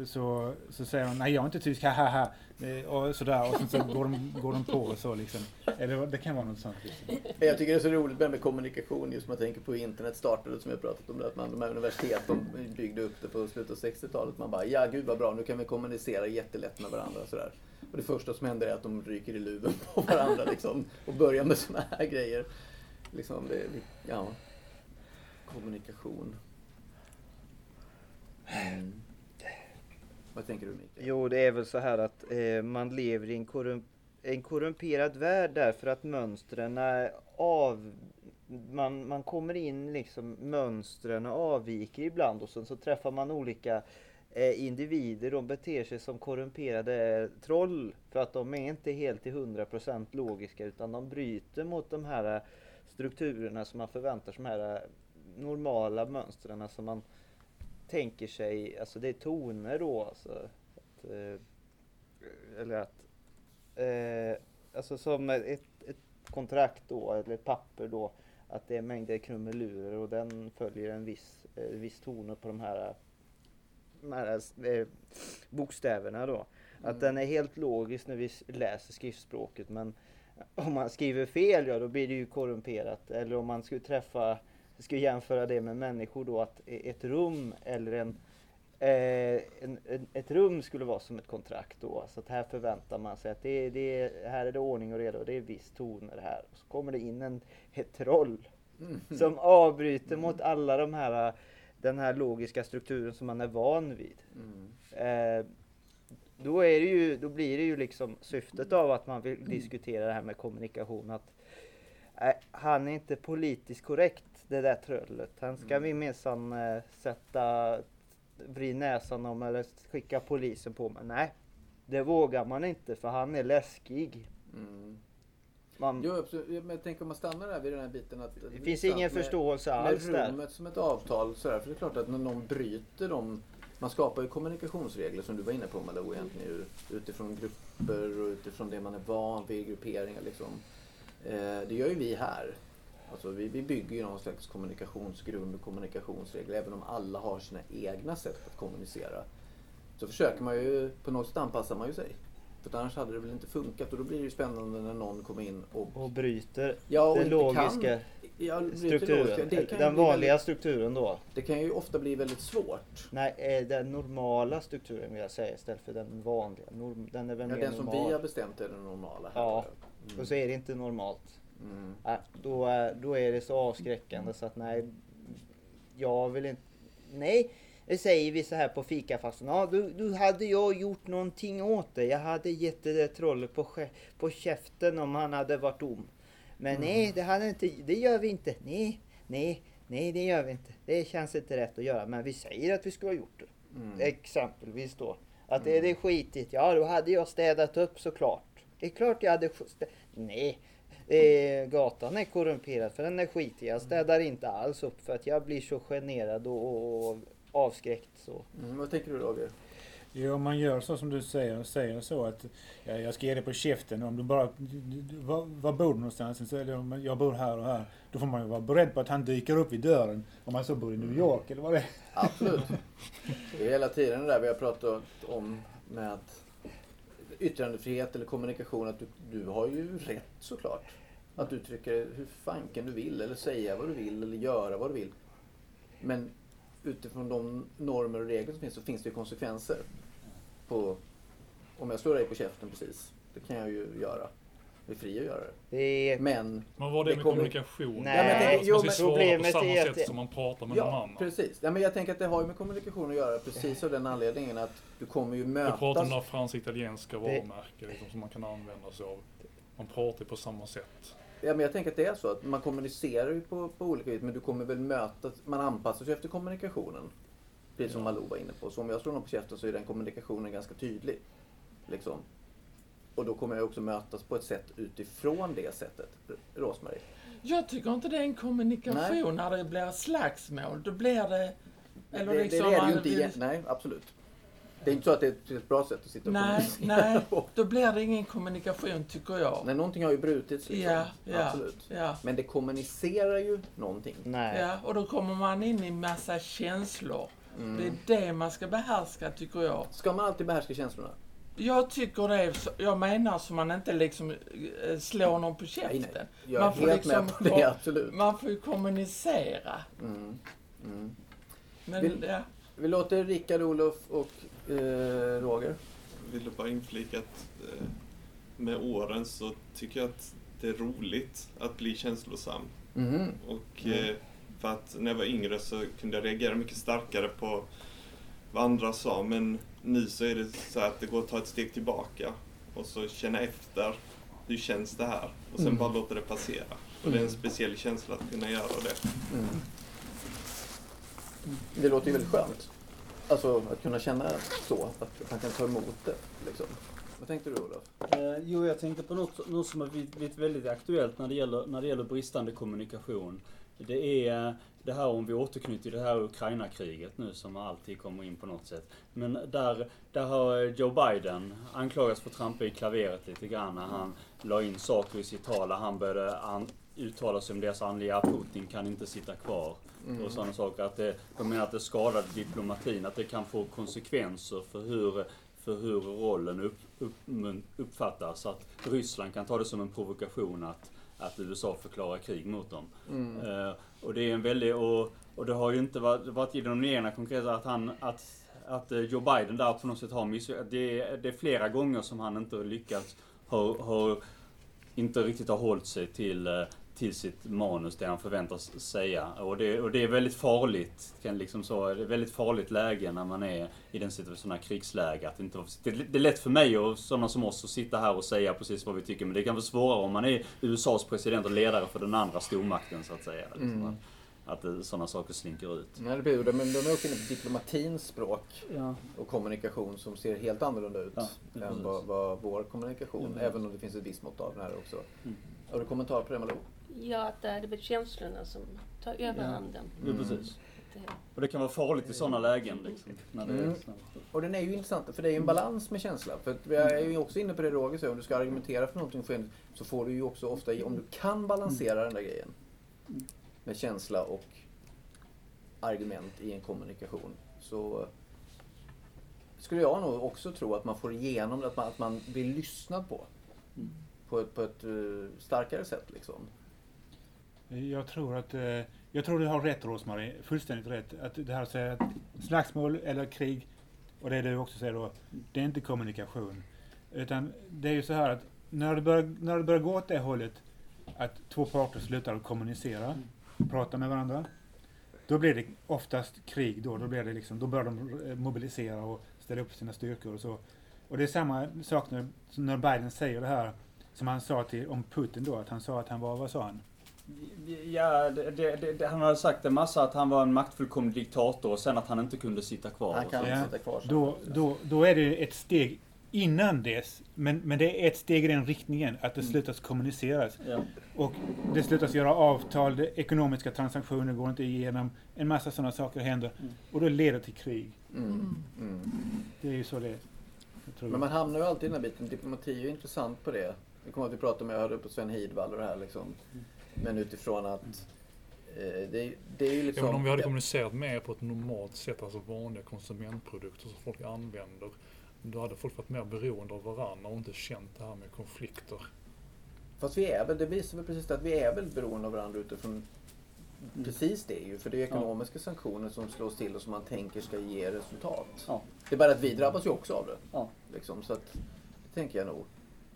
så, så säger de nej jag är inte tysk, ha ha ha. Eh, Och sådär och sen så går de, går de på och så liksom. Eller det kan vara något sånt. Liksom. Jag tycker det är så roligt med, med kommunikation just man tänker på internet startade som jag pratat om det, att man, de här universiteten byggde upp det på slutet av 60-talet. Man bara, ja gud vad bra, nu kan vi kommunicera jättelätt med varandra och sådär. Och det första som händer är att de ryker i luven på varandra liksom och börjar med såna här grejer. Liksom det, ja. Kommunikation. Mm. Vad tänker du Mikael? Jo, det är väl så här att eh, man lever i en, korrump en korrumperad värld därför att mönstren är av... Man, man kommer in liksom, mönstren avviker ibland och sen så träffar man olika eh, individer. De beter sig som korrumperade eh, troll för att de är inte helt till 100% logiska utan de bryter mot de här eh, strukturerna som man förväntar sig, de här eh, normala mönstren som man tänker sig, alltså det är toner då alltså. Att, eh, eller att, eh, alltså som ett, ett kontrakt då, eller ett papper då, att det är mängder krumelurer och den följer en viss, eh, viss toner på de här, de här eh, bokstäverna då. Att den är helt logisk när vi läser skriftspråket men om man skriver fel, ja då blir det ju korrumperat. Eller om man skulle träffa, skulle jämföra det med människor då, att e- ett rum eller en, eh, en, en, ett rum skulle vara som ett kontrakt då. Så att här förväntar man sig att det, det, här är det ordning och reda och det är viss toner här. Och så kommer det in en, ett troll Mm. som avbryter mot alla de här, den här logiska strukturen som man är van vid. Mm. Eh, då, är det ju, då blir det ju liksom syftet av att man vill diskutera det här med kommunikation att eh, han är inte politiskt korrekt det där tröllet. Han ska vi minsann eh, sätta vri näsan om eller skicka polisen på mig. Nej, det vågar man inte för han är läskig. Mm. Man, Jo, absolut. Men jag tänker om man stannar där vid den här biten att... det finns ingen förståelse alls med där. rummet som ett avtal sådär. För det är klart att när någon bryter dem. Man skapar ju kommunikationsregler som du var inne på Malou egentligen. Utifrån grupper och utifrån det man är van vid, grupperingar liksom. Eh, det gör ju vi här. Alltså vi, vi bygger ju någon slags kommunikationsgrund och kommunikationsregler. Även om alla har sina egna sätt att kommunicera. Så försöker man ju, på något sätt anpassar man ju sig. För annars hade det väl inte funkat och då blir det ju spännande när någon kommer in och Och bryter Ja, och den logiska kan, ja, strukturen. logiska. Den vanliga väldigt, strukturen då. det kan ju ofta bli väldigt svårt. Nej, eh, den normala strukturen vill jag säga istället för den vanliga. Norm, den är väl Ja, mer den som normal. vi har bestämt är den normala här. Ja. Mm. Och så är det inte normalt. Mm. Nej, då, är, då är det så avskräckande så att nej, jag vill inte... Nej, Det säger vi så här på fikafasten. Ja, du, du hade jag gjort någonting åt det. Jag hade gett det där trollet på, på käften om han hade varit dum. Men Mm. nej, det, hade inte, det gör vi inte. Nej, nej, nej, det gör vi inte. Det känns inte rätt att göra. Men vi säger att vi skulle ha gjort det. Mm. Exempelvis då. Att är det skitigt? Ja, då hade jag städat upp såklart. Det är klart jag hade. Nej, eh, gatan är korrumperad för den är skitig. Jag städar inte alls upp för att jag blir så generad och, och avskräckt. Så. Mm, vad tänker du Roger? Jo, om man gör så som du säger, säger så att ja, jag ska ge dig på käften. Om du bara, var, var bor du någonstans? Så, eller om jag bor här och här. Då får man ju vara beredd på att han dyker upp i dörren. Om man så bor i New York eller vad det är. Absolut. Det är hela tiden det där vi har pratat om med yttrandefrihet eller kommunikation. Att du, du har ju rätt såklart. Att uttrycka hur fanken du vill eller säga vad du vill eller göra vad du vill. Men utifrån de normer och regler som finns så finns det ju konsekvenser. På, om jag slår dig på käften precis, det kan jag ju göra. Är fri att göra det. Det är, Men Men vad är det Det med kommer- kommunikation? Nej, Ja, men jag tänker- man jo, ska men svara på problemet samma är att sätt det- som man pratar med någon Ja, annan. precis. Ja, men jag tänker att det har ju med kommunikation att göra precis av den anledningen att du kommer ju Vi pratar om mötas. några fransk-italienska Det- varumärken liksom, som man kan använda sig av. Man pratar på samma sätt. Ja, men jag tänker att det är så att man kommunicerar ju på, på olika vis men du kommer väl mötas, man anpassar sig efter kommunikationen. Precis som Ja. Malou var inne på. Så om jag slår någon på käften så är den kommunikationen ganska tydlig. Liksom. Och då kommer jag också mötas på ett sätt utifrån det sättet. Rosmarie? Jag tycker inte det är en kommunikation när det blir slagsmål. Då blir det... Eller det, liksom det är det ju inte vill- igen. Nej, absolut. Det är inte så att det är ett, bra sätt att sitta och Nej, nej. på. Då blir det ingen kommunikation tycker jag. Nej, någonting har ju brutits. Liksom. Ja, ja, Absolut. ja. Men det kommunicerar ju någonting. nej. Ja, och då kommer man in i massa känslor. Mm. Det är det man ska behärska tycker jag. Ska man alltid behärska känslorna? Jag tycker det. Jag menar så man inte liksom eh, slår någon på käften. Nej, nej. Jag Man får liksom med på det. Man får ju kommunicera. Mm. Mm. Men Vill- ja. Vi låter Rickard, Olof och eh, Roger. Jag ville bara inflika att eh, med åren så tycker jag att det är roligt att bli känslosam. Mhm. Och Mm. eh, för att när jag var yngre så kunde jag reagera mycket starkare på vad andra sa. Men nu så är det så att det går att ta ett steg tillbaka och så känna efter. Hur känns det här? Och sen Mm. bara låta det passera. Och det är en Mm. speciell känsla att kunna göra det. Mm. Det låter ju väldigt skönt. Alltså att kunna känna så, att man kan ta emot det. Liksom. Vad tänkte du Olof? Eh, jo, jag tänkte på något, något som har blivit blivit väldigt aktuellt när det, gäller, när det gäller bristande kommunikation. Det är det här om vi återknyter till det här Ukraina-kriget nu som alltid kommer in på något sätt. Men där, där har Joe Biden anklagats för att trampa i klaveret lite grann när han la in saker i sitt tal där han började an, uttala sig om deras andliga Putin kan inte sitta kvar. Mm. Och sådana saker. Att det, de menar att det skadade diplomatin, att det kan få konsekvenser för hur för hur rollen upp, upp, uppfattas. Att Ryssland kan ta det som en provokation att, att USA förklarar krig mot dem. Mm. Eh, och det är en väldig, och, och det har ju inte varit, varit i de ena konkreta att han, att, att eh, Joe Biden där på något sätt har misslyckats. Det, är- det är flera gånger som han inte lyckats, har, har inte riktigt har hållit sig till, eh, till sitt manus, det han förväntas säga. Och det, och det är väldigt farligt, kan liksom så, det är väldigt farligt läge när man är i den situationen, krigsläge. Att inte, det, det är lätt för mig och sådana som oss att sitta här och säga precis vad vi tycker, men det kan vara svårare om man är USAs president och ledare för den andra stormakten så att säga. Liksom, Mm. att, att det- sådana saker slinker ut. Nej, det blir det. Men de är också inne på diplomatins språk Ja. och kommunikation som ser helt annorlunda ut Ja, än vad, vad vår kommunikation, Ja. även om det finns ett visst mått av den här också. Mm. Har du kommentar på det Malou? Ja, att det är väl känslorna som tar överhanden. Ja, Mm. precis. Det, Och det kan vara farligt i sådana lägen. Liksom, när det är Mm. såna- Och den är ju intressant, för det är ju en balans med känsla. För att vi är ju också inne på det Roger säger, om du ska argumentera för någonting skeende, så får du ju också ofta, i- om du kan balansera den där grejen med känsla och argument i en kommunikation, så skulle jag nog också tro att man får igenom det, att man, att man blir lyssnad på. Mm. På ett, på ett eh, starkare sätt liksom. Jag tror att eh, jag tror du har rätt Rosmarie, fullständigt rätt. Att det här att säga att slagsmål eller krig, och det du också säger då, det är inte kommunikation. Utan det är ju så här att när det börjar, när det börjar gå åt det hållet att två parter slutar att kommunicera, prata med varandra, då blir det oftast krig då. Då, blir det liksom, då börjar de eh, mobilisera och ställa upp sina styrkor och så. Och det är samma sak när, när Biden säger det här som han sa till, om Putin då, att han sa att han var, vad sa han? Ja, det, det, det, han hade sagt en massa att han var en maktfullkomlig diktator och sen att han inte kunde sitta kvar. Han kan inte sitta kvar. så. Då, då, då är det ett steg innan dess, men, men det är ett steg i den riktningen, att det Mm. slutas kommuniceras. Ja. Och det slutas göra avtal, det, ekonomiska transaktioner går inte igenom, en massa sådana saker händer. Mm. Och då leder det till krig. Mm. Mm. Det är ju så det är. Men man hamnar ju alltid i den här biten. Diplomati är ju intressant på det. Jag kommer att vi pratade med, jag hörde på Sven Hidvall och det här liksom. Men utifrån att eh, det, är- det är ju Ja, liksom... men om vi hade kommunicerat mer på ett normalt sätt, alltså vanliga konsumentprodukter som folk använder, då hade folk varit mer beroende av varandra och inte känt det här med konflikter. Fast vi är väl, det visar väl precis att vi är väl beroende av varandra utifrån precis det ju. För det är ekonomiska sanktioner som slås till och som man tänker ska ge resultat. Ja. Det är bara att vi drabbas ju också av det. Ja. Liksom, så att, det tänker jag nog.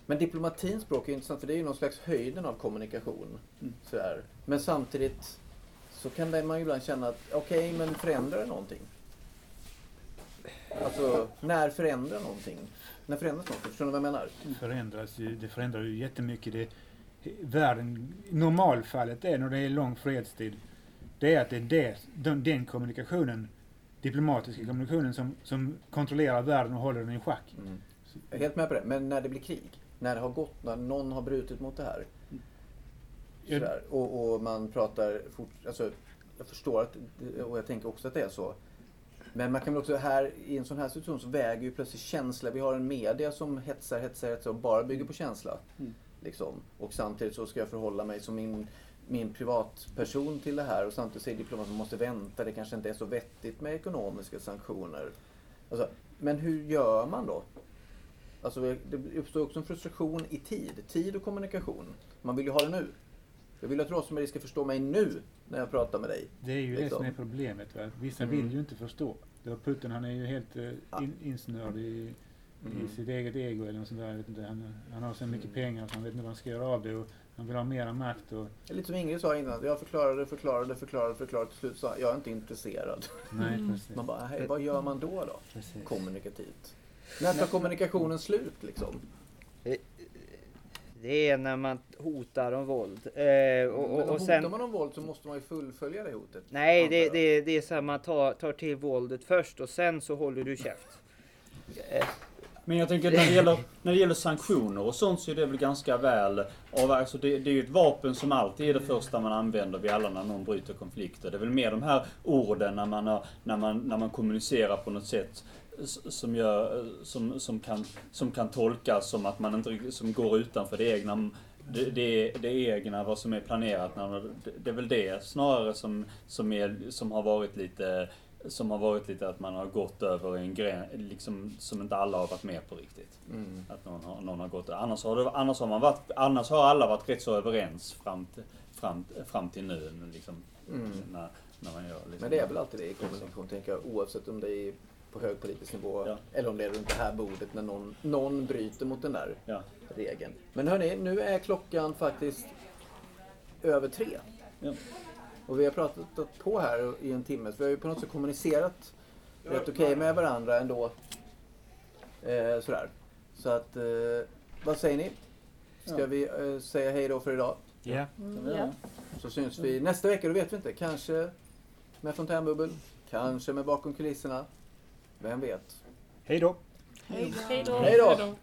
Men diplomatins språk är ju intressant för det är ju någon slags höjden av kommunikation. Mm. Sådär. Men samtidigt så kan det- man ju ibland känna att okej, men förändrar det någonting? Alltså, när förändrar någonting? När förändras någonting? Förstår ni vad jag menar? förändras ju, det förändrar ju jättemycket. Det, världen, normalfallet är när det är lång fredstid, det är att det är det, den, den kommunikationen, diplomatiska kommunikationen som, som kontrollerar världen och håller den i schack. Jag är helt med på det. Men när det blir krig, när det har gått, när någon har brutit mot det här. Ja. Sådär, och, och man pratar fort, alltså, jag förstår att, och jag tänker också att det är så. Men man kan väl också här, i en sån här situation så väger ju plötsligt känsla. Vi har en media som hetsar, hetsar, hetsar och bara bygger på känsla. Mm. Liksom. Och samtidigt så ska jag förhålla mig som min, min privatperson till det här. Och samtidigt säger diplomaten att man måste vänta. Det kanske inte är så vettigt med ekonomiska sanktioner. Alltså, men hur gör man då? Alltså, det uppstår också en frustration i tid. Tid och kommunikation. Man vill ju ha det nu. Jag vill att Rosmarie ska förstå mig nu när jag pratar med dig. Det är ju det Liksom. som är problemet. Va? Vissa Mm. vill ju inte förstå. Det var Putin, han är ju helt uh, in, insnörd i, Mm. i sitt eget ego eller något sånt där. Jag vet inte. Han, han har så mycket Mm. pengar så han vet inte vad han ska göra av det. Och han vill ha mera makt. Och, Det är Lite som Ingrid sa innan. Jag förklarade, förklarade, förklarade, förklarade. Till slut sa jag, jag är inte intresserad. nej, Mm. precis. Man bara, hej, vad gör man då då? precis. Kommunikativt. När tar kommunikationen slut liksom? Det är när man hotar om våld. Eh, och, Men och, och hotar sen, man om våld så måste man ju fullfölja det hotet. nej, det, det, det är så här man tar, tar till våldet först och sen så håller du käft. Eh, Men jag tänker när det, gäller, när det gäller sanktioner och sånt så är det väl ganska väl av, alltså det, det är ju ett vapen som alltid är det första man använder vid alla när någon bryter konflikter. Det är väl mer de här orden när man, har, när man, när man kommunicerar på något sätt som, gör, som, som, kan, som kan tolkas som att man inte som går utanför det egna det, det, det egna, vad som är planerat. Det, det är väl det snarare som, som, är, som har varit lite som har varit lite att man har gått över en gräns, liksom, som inte alla har varit med på riktigt. Mm. Att någon har, någon har gått annars har, det, annars, har man varit, annars har alla varit rätt så överens fram till, fram, fram till nu. Liksom, Mm. när, när man gör, liksom, Men det är väl alltid det i kommunikation, tänker jag. Oavsett om det är på hög politisk nivå Ja. eller om det är runt det här bordet när någon, någon bryter mot den där Ja. regeln. Men hörni, nu är klockan faktiskt över tre. Ja. Och vi har pratat på här i en timme, så vi har ju på något sätt kommunicerat rätt okej med varandra ändå. Eh, sådär. Så att, eh, vad säger ni? Ska Ja. vi eh, säga hej då för idag? Ja. Mm, Ja. ja. Så syns vi nästa vecka, då vet vi inte. Kanske med fontänbubbel, kanske med bakom kulisserna. Vem vet? Hej då! Hej då. Hej då!